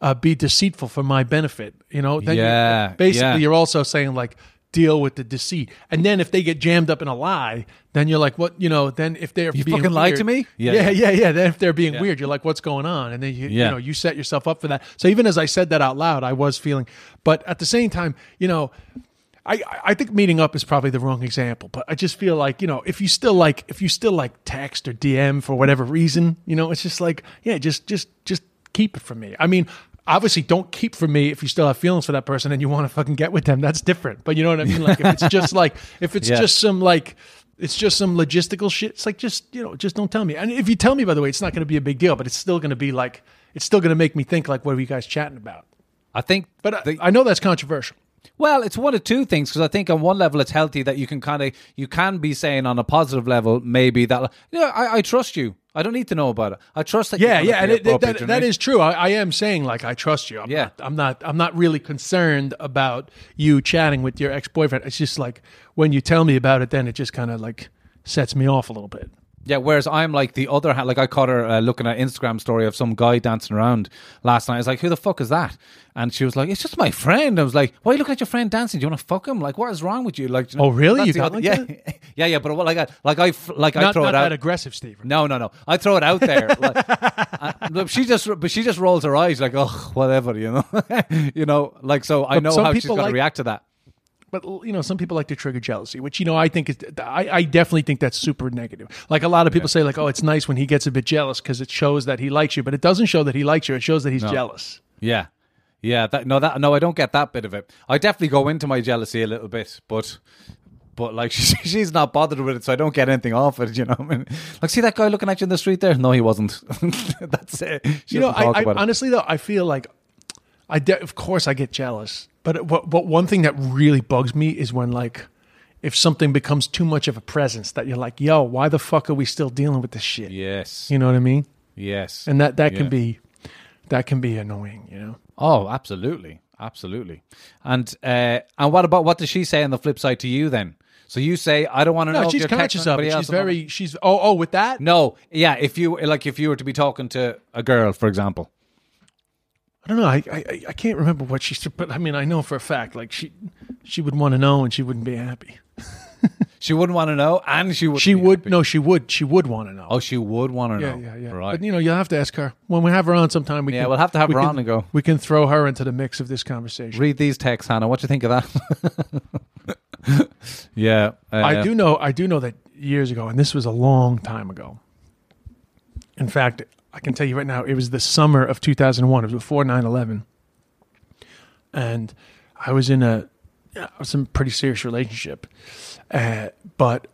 uh, be deceitful for my benefit. You know? Then you- Yeah, basically yeah. you're also saying like deal with the deceit. And then if they get jammed up in a lie, then you're like, what you know, then if they're You fucking lied to me? Yeah, Yeah, yeah, yeah. yeah, Then if they're being weird, you're like, what's going on? And then you, Yeah. you know, you set yourself up for that. So even as I said that out loud, I was feeling, but at the same time, you know, I, I think meeting up is probably the wrong example, but I just feel like, you know, if you still like, if you still like text or DM for whatever reason, you know, it's just like, yeah, just, just, just keep it from me. I mean, obviously don't keep from me if you still have feelings for that person and you want to fucking get with them. That's different. But you know what I mean? Like if it's just like, if it's Yeah. just some like, it's just some logistical shit. It's like, just, you know, just don't tell me. And if you tell me, by the way, it's not going to be a big deal, but it's still going to be like, it's still going to make me think like, what are you guys chatting about? i think But I, the- I know that's controversial. Well, it's one of two things because I think on one level it's healthy that you can kind of you can be saying on a positive level maybe that yeah I, I trust you I don't need to know about it I trust that Yeah, yeah, and it, that, that, you that know? is true. I, I am saying like I trust you. I'm Yeah. not, I'm not. I'm not really concerned about you chatting with your ex boyfriend. It's just like when you tell me about it, then it just kind of like sets me off a little bit. Yeah, whereas I'm like the other hand. Like I caught her uh, looking at Instagram story of some guy dancing around last night. I was like, "Who the fuck is that?" And she was like, "It's just my friend." I was like, "Why are you looking at your friend dancing? Do you want to fuck him? Like, what is wrong with you?" Like, you know, Oh, really? You got other- like yeah, that? yeah, yeah. But what, like, I, like I, like I throw not it out. that aggressive, Steve. No, no, no. I throw it out there. like, uh, look, she just, but she just rolls her eyes like, oh, whatever, you know, you know, like so. I know how she's people going like- to react to that. But you know, some people like to trigger jealousy, which you know I think is. I, I definitely think that's super negative. Like a lot of people say, like, oh, it's nice when he gets a bit jealous because it shows that he likes you, but it doesn't show that he likes you. It shows that he's jealous. Yeah. Yeah, that no that no I don't get that bit of it. I definitely go into my jealousy a little bit, but but like she, she's not bothered with it, so I don't get anything off it. You know, I mean, like see that guy looking at you in the street there? No, he wasn't. That's it. She you know, I, talk I about it. honestly though, I feel like I de- of course I get jealous, but but but one thing that really bugs me is when like if something becomes too much of a presence that you're like, yo, why the fuck are we still dealing with this shit? Yes, You know what I mean? yes, And that that can be that can be annoying, you know. Oh, absolutely, absolutely. And uh, and what about what does she say on the flip side to you then? So you say I don't want to know. No, if she's conscious of it. She's at the moment. very she's oh oh with that. No, yeah. If you like, if you were to be talking to a girl, for example, I don't know. I, I I can't remember what she said, but I mean I know for a fact like she she would want to know and she wouldn't be happy. she wouldn't want to know, and she would. She would happy. no, she would she would want to know. Oh, she would want to yeah, know. yeah, yeah. Right. But you know, you'll have to ask her when we have her on sometime. We Yeah, can, we'll have to have her can- on and go. We can throw her into the mix of this conversation. Read these texts, Hannah. What do you think of that? yeah, uh, I do know. I do know that years ago, and this was a long time ago. In fact, I can tell you right now, it was the summer of 2001. It was before 9/11, and I was in a, a pretty serious relationship, uh, but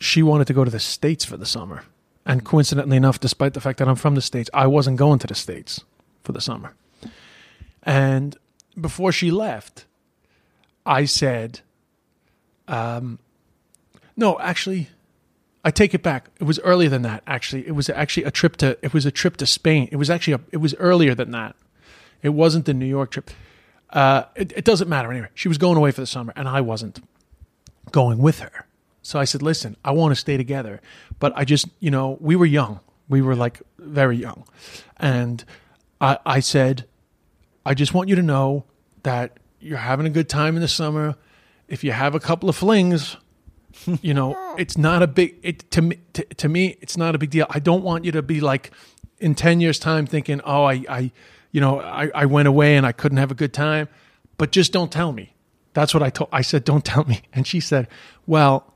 she wanted to go to the states for the summer, and coincidentally enough, despite the fact that I'm from the states, I wasn't going to the states for the summer. And before she left, I said, um, no, actually, I take it back. It was earlier than that. Actually, it was actually a trip to. It was a trip to Spain. It was actually a, it was earlier than that. It wasn't the New York trip. Uh, it, it doesn't matter anyway. She was going away for the summer, and I wasn't going with her. So I said, "Listen, I want to stay together, but I just, you know, we were young. We were like very young, and I, I said, I just want you to know that you're having a good time in the summer. If you have a couple of flings, you know, it's not a big it to me to, to me it's not a big deal. I don't want you to be like in 10 years time thinking, "Oh, I I you know, I I went away and I couldn't have a good time." But just don't tell me. That's what I told I said, "Don't tell me." And she said, "Well,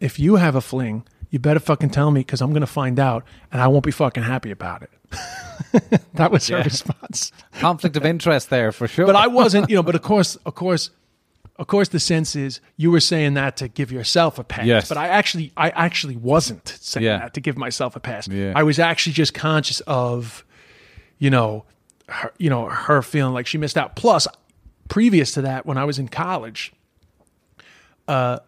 if you have a fling, you better fucking tell me because I'm going to find out and I won't be fucking happy about it." that was her Yeah. response. conflict of interest there for sure. But I wasn't, you know, but of course, of course, of course the sense is you were saying that to give yourself a pass. Yes. But I actually I actually wasn't saying Yeah. that to give myself a pass. Yeah. I was actually just conscious of, you know, her you know, her feeling like she missed out. Plus, previous to that, when I was in college, uh,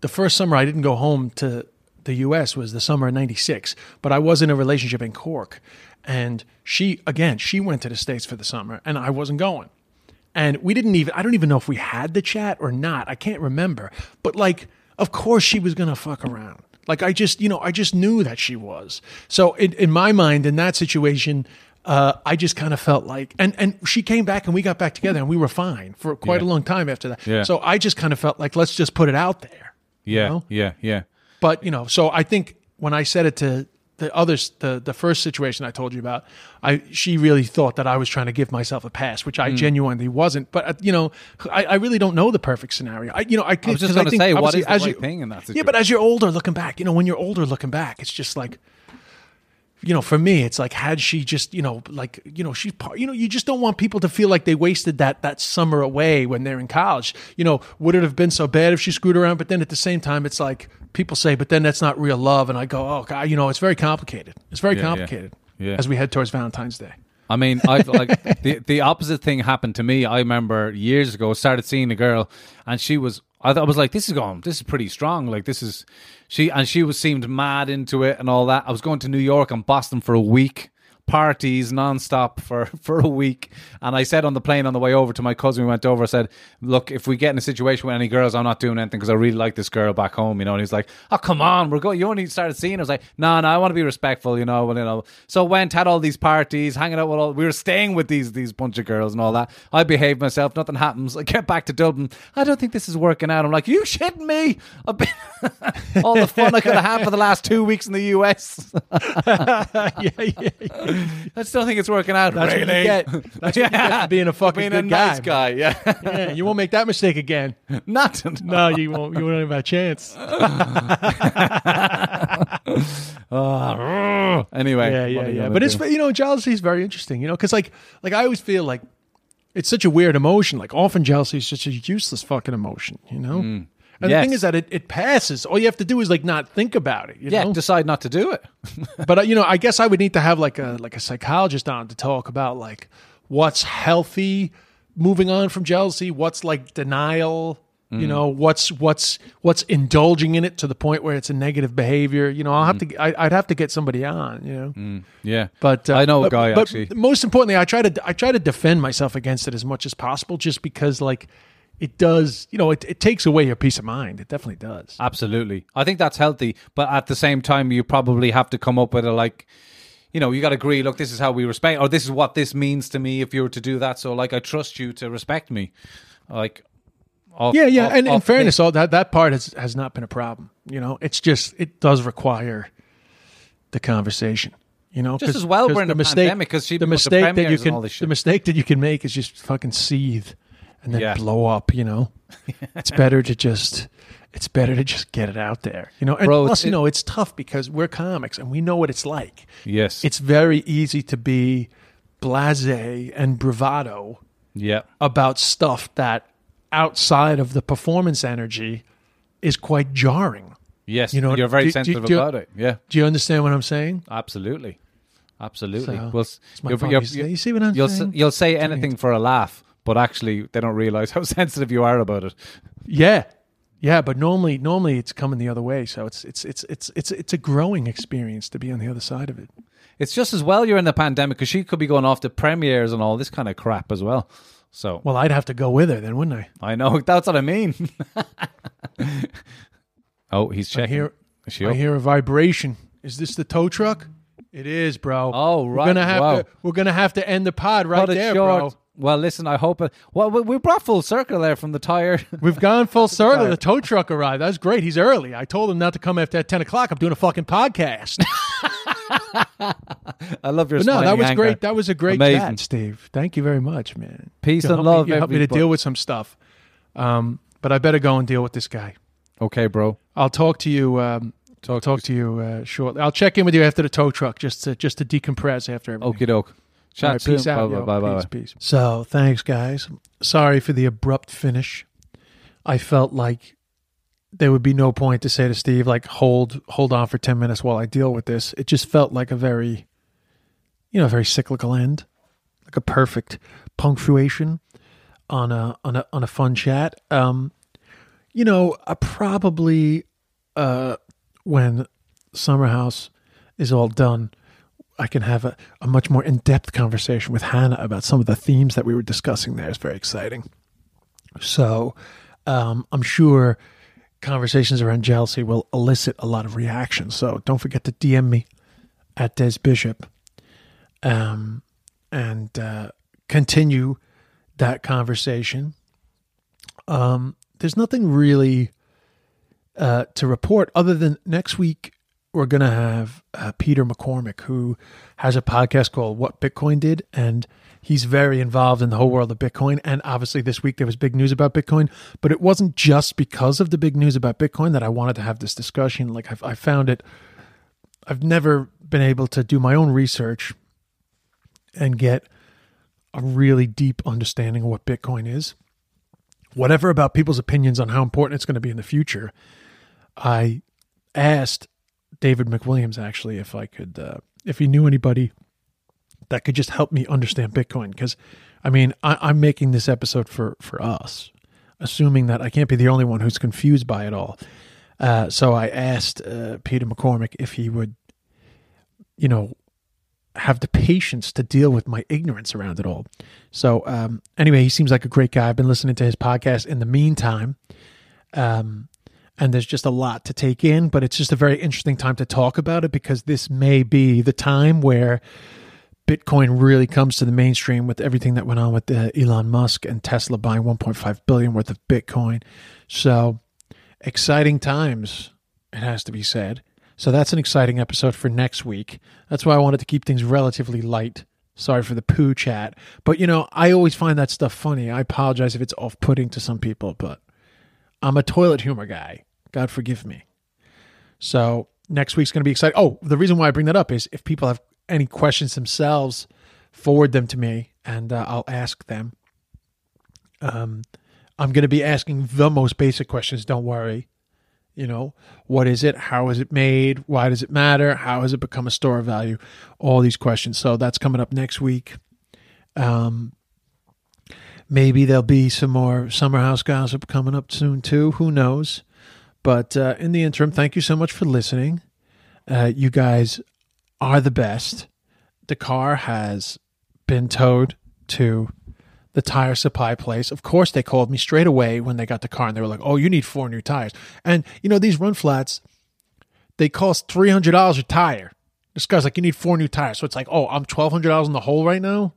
the first summer I didn't go home to the US was the summer of 96, but I was in a relationship in Cork. And she, again, she went to the States for the summer and I wasn't going. And we didn't even, I don't even know if we had the chat or not. I can't remember. But like, of course she was going to fuck around. Like, I just, you know, I just knew that she was. So in, in my mind, in that situation, uh, I just kind of felt like, and, and she came back and we got back together and we were fine for quite Yeah. a long time after that. Yeah. So I just kind of felt like, let's just put it out there. yeah, know? yeah, yeah. But you know, so I think when I said it to the others, the the first situation I told you about, I she really thought that I was trying to give myself a pass, which I Hmm. genuinely wasn't. But uh, you know, I, I really don't know the perfect scenario. I you know, I, I was just 'cause gonna say, what is the right you- thing in that Yeah, but as you're older, looking back, you know, when you're older, looking back, it's just like you know, for me, it's like had she just, you know, like you know, she's part. You know, you just don't want people to feel like they wasted that that summer away when they're in college. You know, would it have been so bad if she screwed around? But then at the same time, it's like people say, but then that's not real love. And I go, oh god, you know, it's very complicated. It's very Yeah, yeah. complicated. Yeah. As we head towards Valentine's Day. I mean, I like the the opposite thing happened to me. I remember years ago, started seeing a girl, and she was. I, thought, I was like, this is going, this is pretty strong. Like this is, she and she was seemed mad into it and all that. I was going to New York and Boston for a week, parties nonstop for for a week. And I said on the plane on the way over to my cousin, we went over. I said, look, if we get in a situation with any girls, I'm not doing anything because I really like this girl back home, you know. And he's like, oh come on, we're going. You only started seeing. her. I was like, no, no, I want to be respectful, you know. And, you know, so went had all these parties, hanging out with all. We were staying with these these bunch of girls and all that. I behaved myself. Nothing happens. I get back to Dublin. I don't think this is working out. I'm like, you shitting me? I've been all the fun I could have had for the last two weeks in the US. yeah, yeah, yeah. I still think it's working out. That's what you really. get. That's what you get for being a fucking being good a nice guy. guy. Yeah, Yeah, you won't make that mistake again. not. No, you won't. You won't have a chance. Ah. Anyway, yeah, yeah, yeah. But it's you know jealousy is very interesting. You know, because like like I always feel like it's such a weird emotion. Like often jealousy is such a useless fucking emotion. You know. Mm. And the Mm. Thing is that it, it passes. All you have to do is like not think about it. You yeah, know? decide not to do it. but uh, you know, I guess I would need to have like a like a psychologist on to talk about like what's healthy moving on from jealousy, what's like denial, Mm. you know, what's what's what's indulging in it to the point where it's a negative behavior. You know, I'll have Mm. to I, I'd have to get somebody on. You know, Yeah, but uh, I know a guy but actually. Most importantly, I try to I try to defend myself against it as much as possible, just because like it does. You know, it, it takes away your peace of mind. It definitely does. Absolutely. I think that's healthy. But at the same time, you probably have to come up with a like, you know, you got to agree, look, this is how we respect, or this is what this means to me if you were to do that. So, like, I trust you to respect me. Like, off- Yeah, yeah. off- and in fairness, all that that part has has not been a problem. You know, it's just it does require the conversation. You know, Just as well we're in a pandemic, 'cause she the the mistake that you can all this shit. the mistake that you can make is just fucking seethe and then Yeah. blow up. You know, it's better to just it's better to just get it out there. You know, and Bro, plus, it's- you know, it's tough because we're comics and we know what it's like. Yes. It's very easy to be blasé and bravado yeah. about stuff that outside of the performance energy is quite jarring. Yes. You know, you're very do- do- sensitive do- about it. Yeah. Do you understand what I'm saying? Absolutely. Absolutely. So, well, you're- you're- You see- what I'm you'll s- saying? you'll say anything for a laugh, but actually, they don't realize how sensitive you are about it. Yeah. Yeah, but normally normally it's coming the other way, so it's it's it's it's it's it's a growing experience to be on the other side of it. It's just as well you're in the pandemic because she could be going off to premieres and all this kind of crap as well. So Well, I'd have to go with her then, wouldn't I? I know that's what I mean. oh, he's I checking. hear Is she I hear a vibration. Is this the tow truck? It is, bro. Oh, We're right. gonna have Wow. to we're gonna have to end the pod right there, short. bro. Well, listen, I hope. It, well, we- brought full circle there from the tire. We've gone full circle. The tow truck arrived. That was great. He's early. I told him not to come after ten o'clock. I'm doing a fucking podcast. I love your. But no, that was anger. great. That was a great Amazing. chat, Steve. Thank you very much, man. Peace You and helped me- love, You helped me to deal with some stuff. Um, but I better go and deal with this guy. Okay, bro. I'll talk to you. Um, Talk, talk to you uh, shortly. I'll check in with you after the tow truck just to just to decompress after everything. Okie doke. All right, peace out. bye, yo. bye, bye, bye. peace, peace. So thanks, guys. Sorry for the abrupt finish. I felt like there would be no point to say to Steve, like, hold hold on for ten minutes while I deal with this. It just felt like a very, you know, very cyclical end, like a perfect punctuation on a on a on a fun chat. Um, you know, I probably uh when Summer House is all done, I can have a, a much more in depth conversation with Hannah about some of the themes that we were discussing there. It's very exciting. So um, I'm sure conversations around jealousy will elicit a lot of reactions. So don't forget to DM me at Des Bishop um, and uh, continue that conversation. Um, there's nothing really uh, to report other than next week we're going to have uh, Peter McCormack, who has a podcast called What Bitcoin Did. And he's very involved in the whole world of Bitcoin. And obviously, this week there was big news about Bitcoin, but it wasn't just because of the big news about Bitcoin that I wanted to have this discussion. Like, I've, I found it, I've never been able to do my own research and get a really deep understanding of what Bitcoin is. Whatever about people's opinions on how important it's going to be in the future, I asked David McWilliams actually if I could, uh, if he knew anybody that could just help me understand Bitcoin. Because, I mean, I, I'm making this episode for for us, assuming that I can't be the only one who's confused by it all. Uh, so I asked uh, Peter McCormack if he would, you know, have the patience to deal with my ignorance around it all. So um, anyway, he seems like a great guy. I've been listening to his podcast in the meantime. Um, and there's just a lot to take in, but it's just a very interesting time to talk about it because this may be the time where Bitcoin really comes to the mainstream with everything that went on with uh, Elon Musk and Tesla buying 1.5 billion worth of Bitcoin. So exciting times, it has to be said. So that's an exciting episode for next week. That's why I wanted to keep things relatively light. Sorry for the poo chat. But, you know, I always find that stuff funny. I apologize if it's off putting to some people, but I'm a toilet humor guy. God forgive me. So next week's going to be exciting. Oh, the reason why I bring that up is if people have any questions themselves, forward them to me and uh, I'll ask them. Um, I'm going to be asking the most basic questions. Don't worry. You know, what is it? How is it made? Why does it matter? How has it become a store of value? All these questions. So that's coming up next week. Um, maybe there'll be some more summer house gossip coming up soon too. Who knows? But uh, in the interim, thank you so much for listening. Uh, you guys are the best. The car has been towed to the tire supply place. Of course, they called me straight away when they got the car and they were like, oh, you need four new tires. And, you know, these run flats, they cost $300 a tire. This guy's like, you need four new tires. So it's like, oh, I'm $1,200 in the hole right now.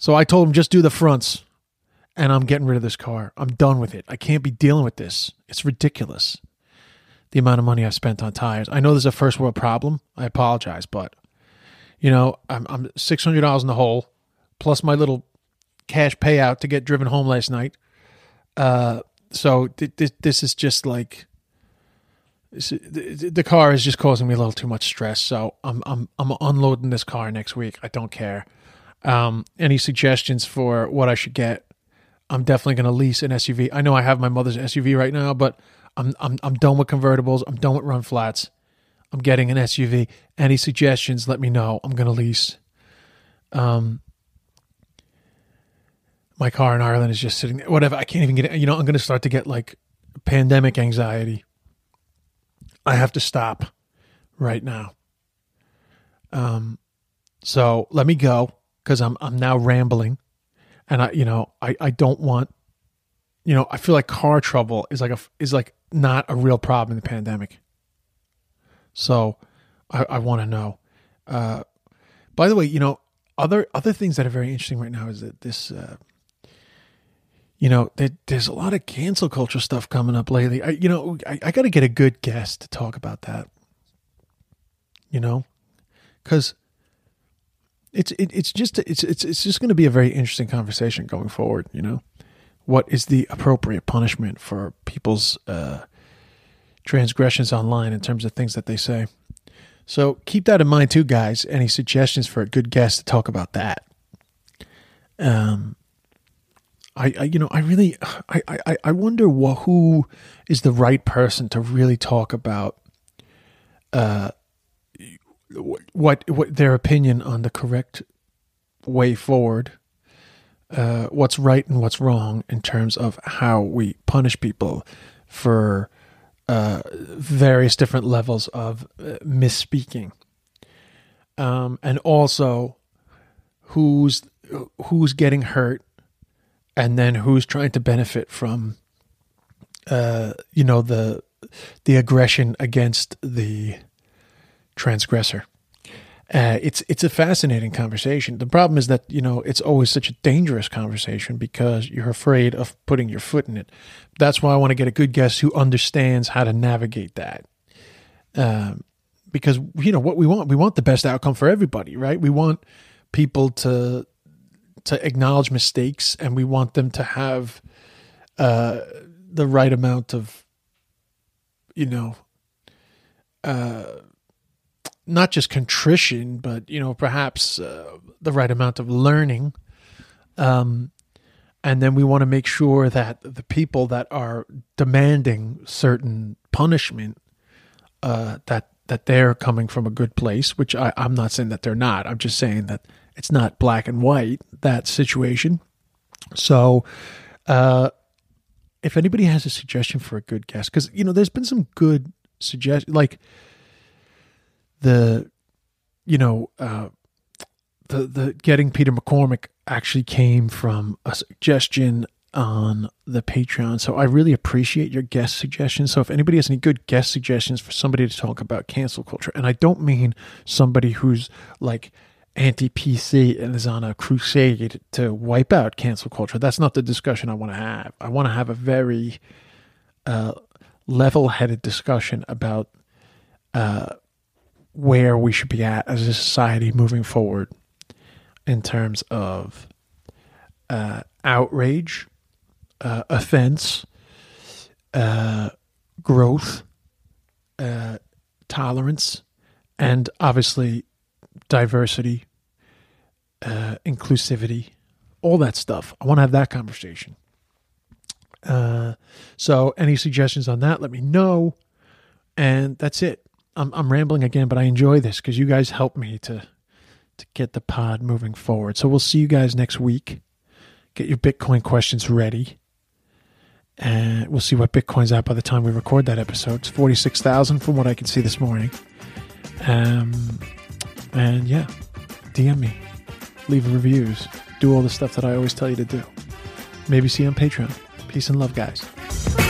So I told him, just do the fronts and I'm getting rid of this car. I'm done with it. I can't be dealing with this. It's ridiculous. The amount of money I've spent on tires. I know there's a first world problem. I apologize, but you know, I'm, I'm $600 in the hole plus my little cash payout to get driven home last night. Uh, so th- th- this is just like the car is just causing me a little too much stress. So I'm I'm I'm unloading this car next week. I don't care. Um, any suggestions for what I should get? I'm definitely going to lease an SUV. I know I have my mother's SUV right now, but I'm I'm I'm done with convertibles. I'm done with run flats. I'm getting an SUV. Any suggestions? Let me know. I'm going to lease. Um, my car in Ireland is just sitting there. Whatever. I can't even get it. You know, I'm going to start to get like pandemic anxiety. I have to stop right now. Um, so let me go because I'm I'm now rambling, and I you know I I don't want, you know I feel like car trouble is like a is like not a real problem in the pandemic. So I, I want to know. Uh, by the way, you know other other things that are very interesting right now is that this. Uh, you know, there, there's a lot of cancel culture stuff coming up lately. I, you know, I, I got to get a good guest to talk about that. You know, because it's it, it's just it's it's it's just going to be a very interesting conversation going forward. You know, what is the appropriate punishment for people's uh, transgressions online in terms of things that they say? So keep that in mind too, guys. Any suggestions for a good guest to talk about that? Um, I, I, you know I really I, I, I wonder who is the right person to really talk about uh what what their opinion on the correct way forward uh what's right and what's wrong in terms of how we punish people for uh various different levels of uh, misspeaking. Um and also who's who's getting hurt and then who's trying to benefit from uh, you know the the aggression against the transgressor. Uh, it's it's a fascinating conversation. The problem is that you know it's always such a dangerous conversation because you're afraid of putting your foot in it. That's why I want to get a good guest who understands how to navigate that. Um, because you know what we want, we want the best outcome for everybody, right? We want people to to acknowledge mistakes and we want them to have uh, the right amount of you know uh, not just contrition but you know perhaps uh, the right amount of learning um, and then we want to make sure that the people that are demanding certain punishment uh, that that they're coming from a good place which I, i'm not saying that they're not i'm just saying that it's not black and white that situation. So, uh, if anybody has a suggestion for a good guest, because you know, there's been some good suggestions, like the, you know, uh, the the getting Peter McCormack actually came from a suggestion on the Patreon. So I really appreciate your guest suggestions. So if anybody has any good guest suggestions for somebody to talk about cancel culture, and I don't mean somebody who's like anti PC and is on a crusade to wipe out cancel culture. That's not the discussion I want to have. I want to have a very uh, level headed discussion about uh, where we should be at as a society moving forward in terms of uh, outrage, uh, offense, uh, growth, uh, tolerance, and obviously diversity, uh, inclusivity, all that stuff. I want to have that conversation. Uh, so, any suggestions on that, let me know. And that's it. I'm, I'm rambling again, but I enjoy this because you guys help me to to get the pod moving forward. So we'll see you guys next week. Get your Bitcoin questions ready. And we'll see what Bitcoin's at by the time we record that episode. It's 46,000 from what I can see this morning. Um, and yeah, DM me, leave reviews, do all the stuff that I always tell you to do. Maybe see you on Patreon. Peace and love, guys.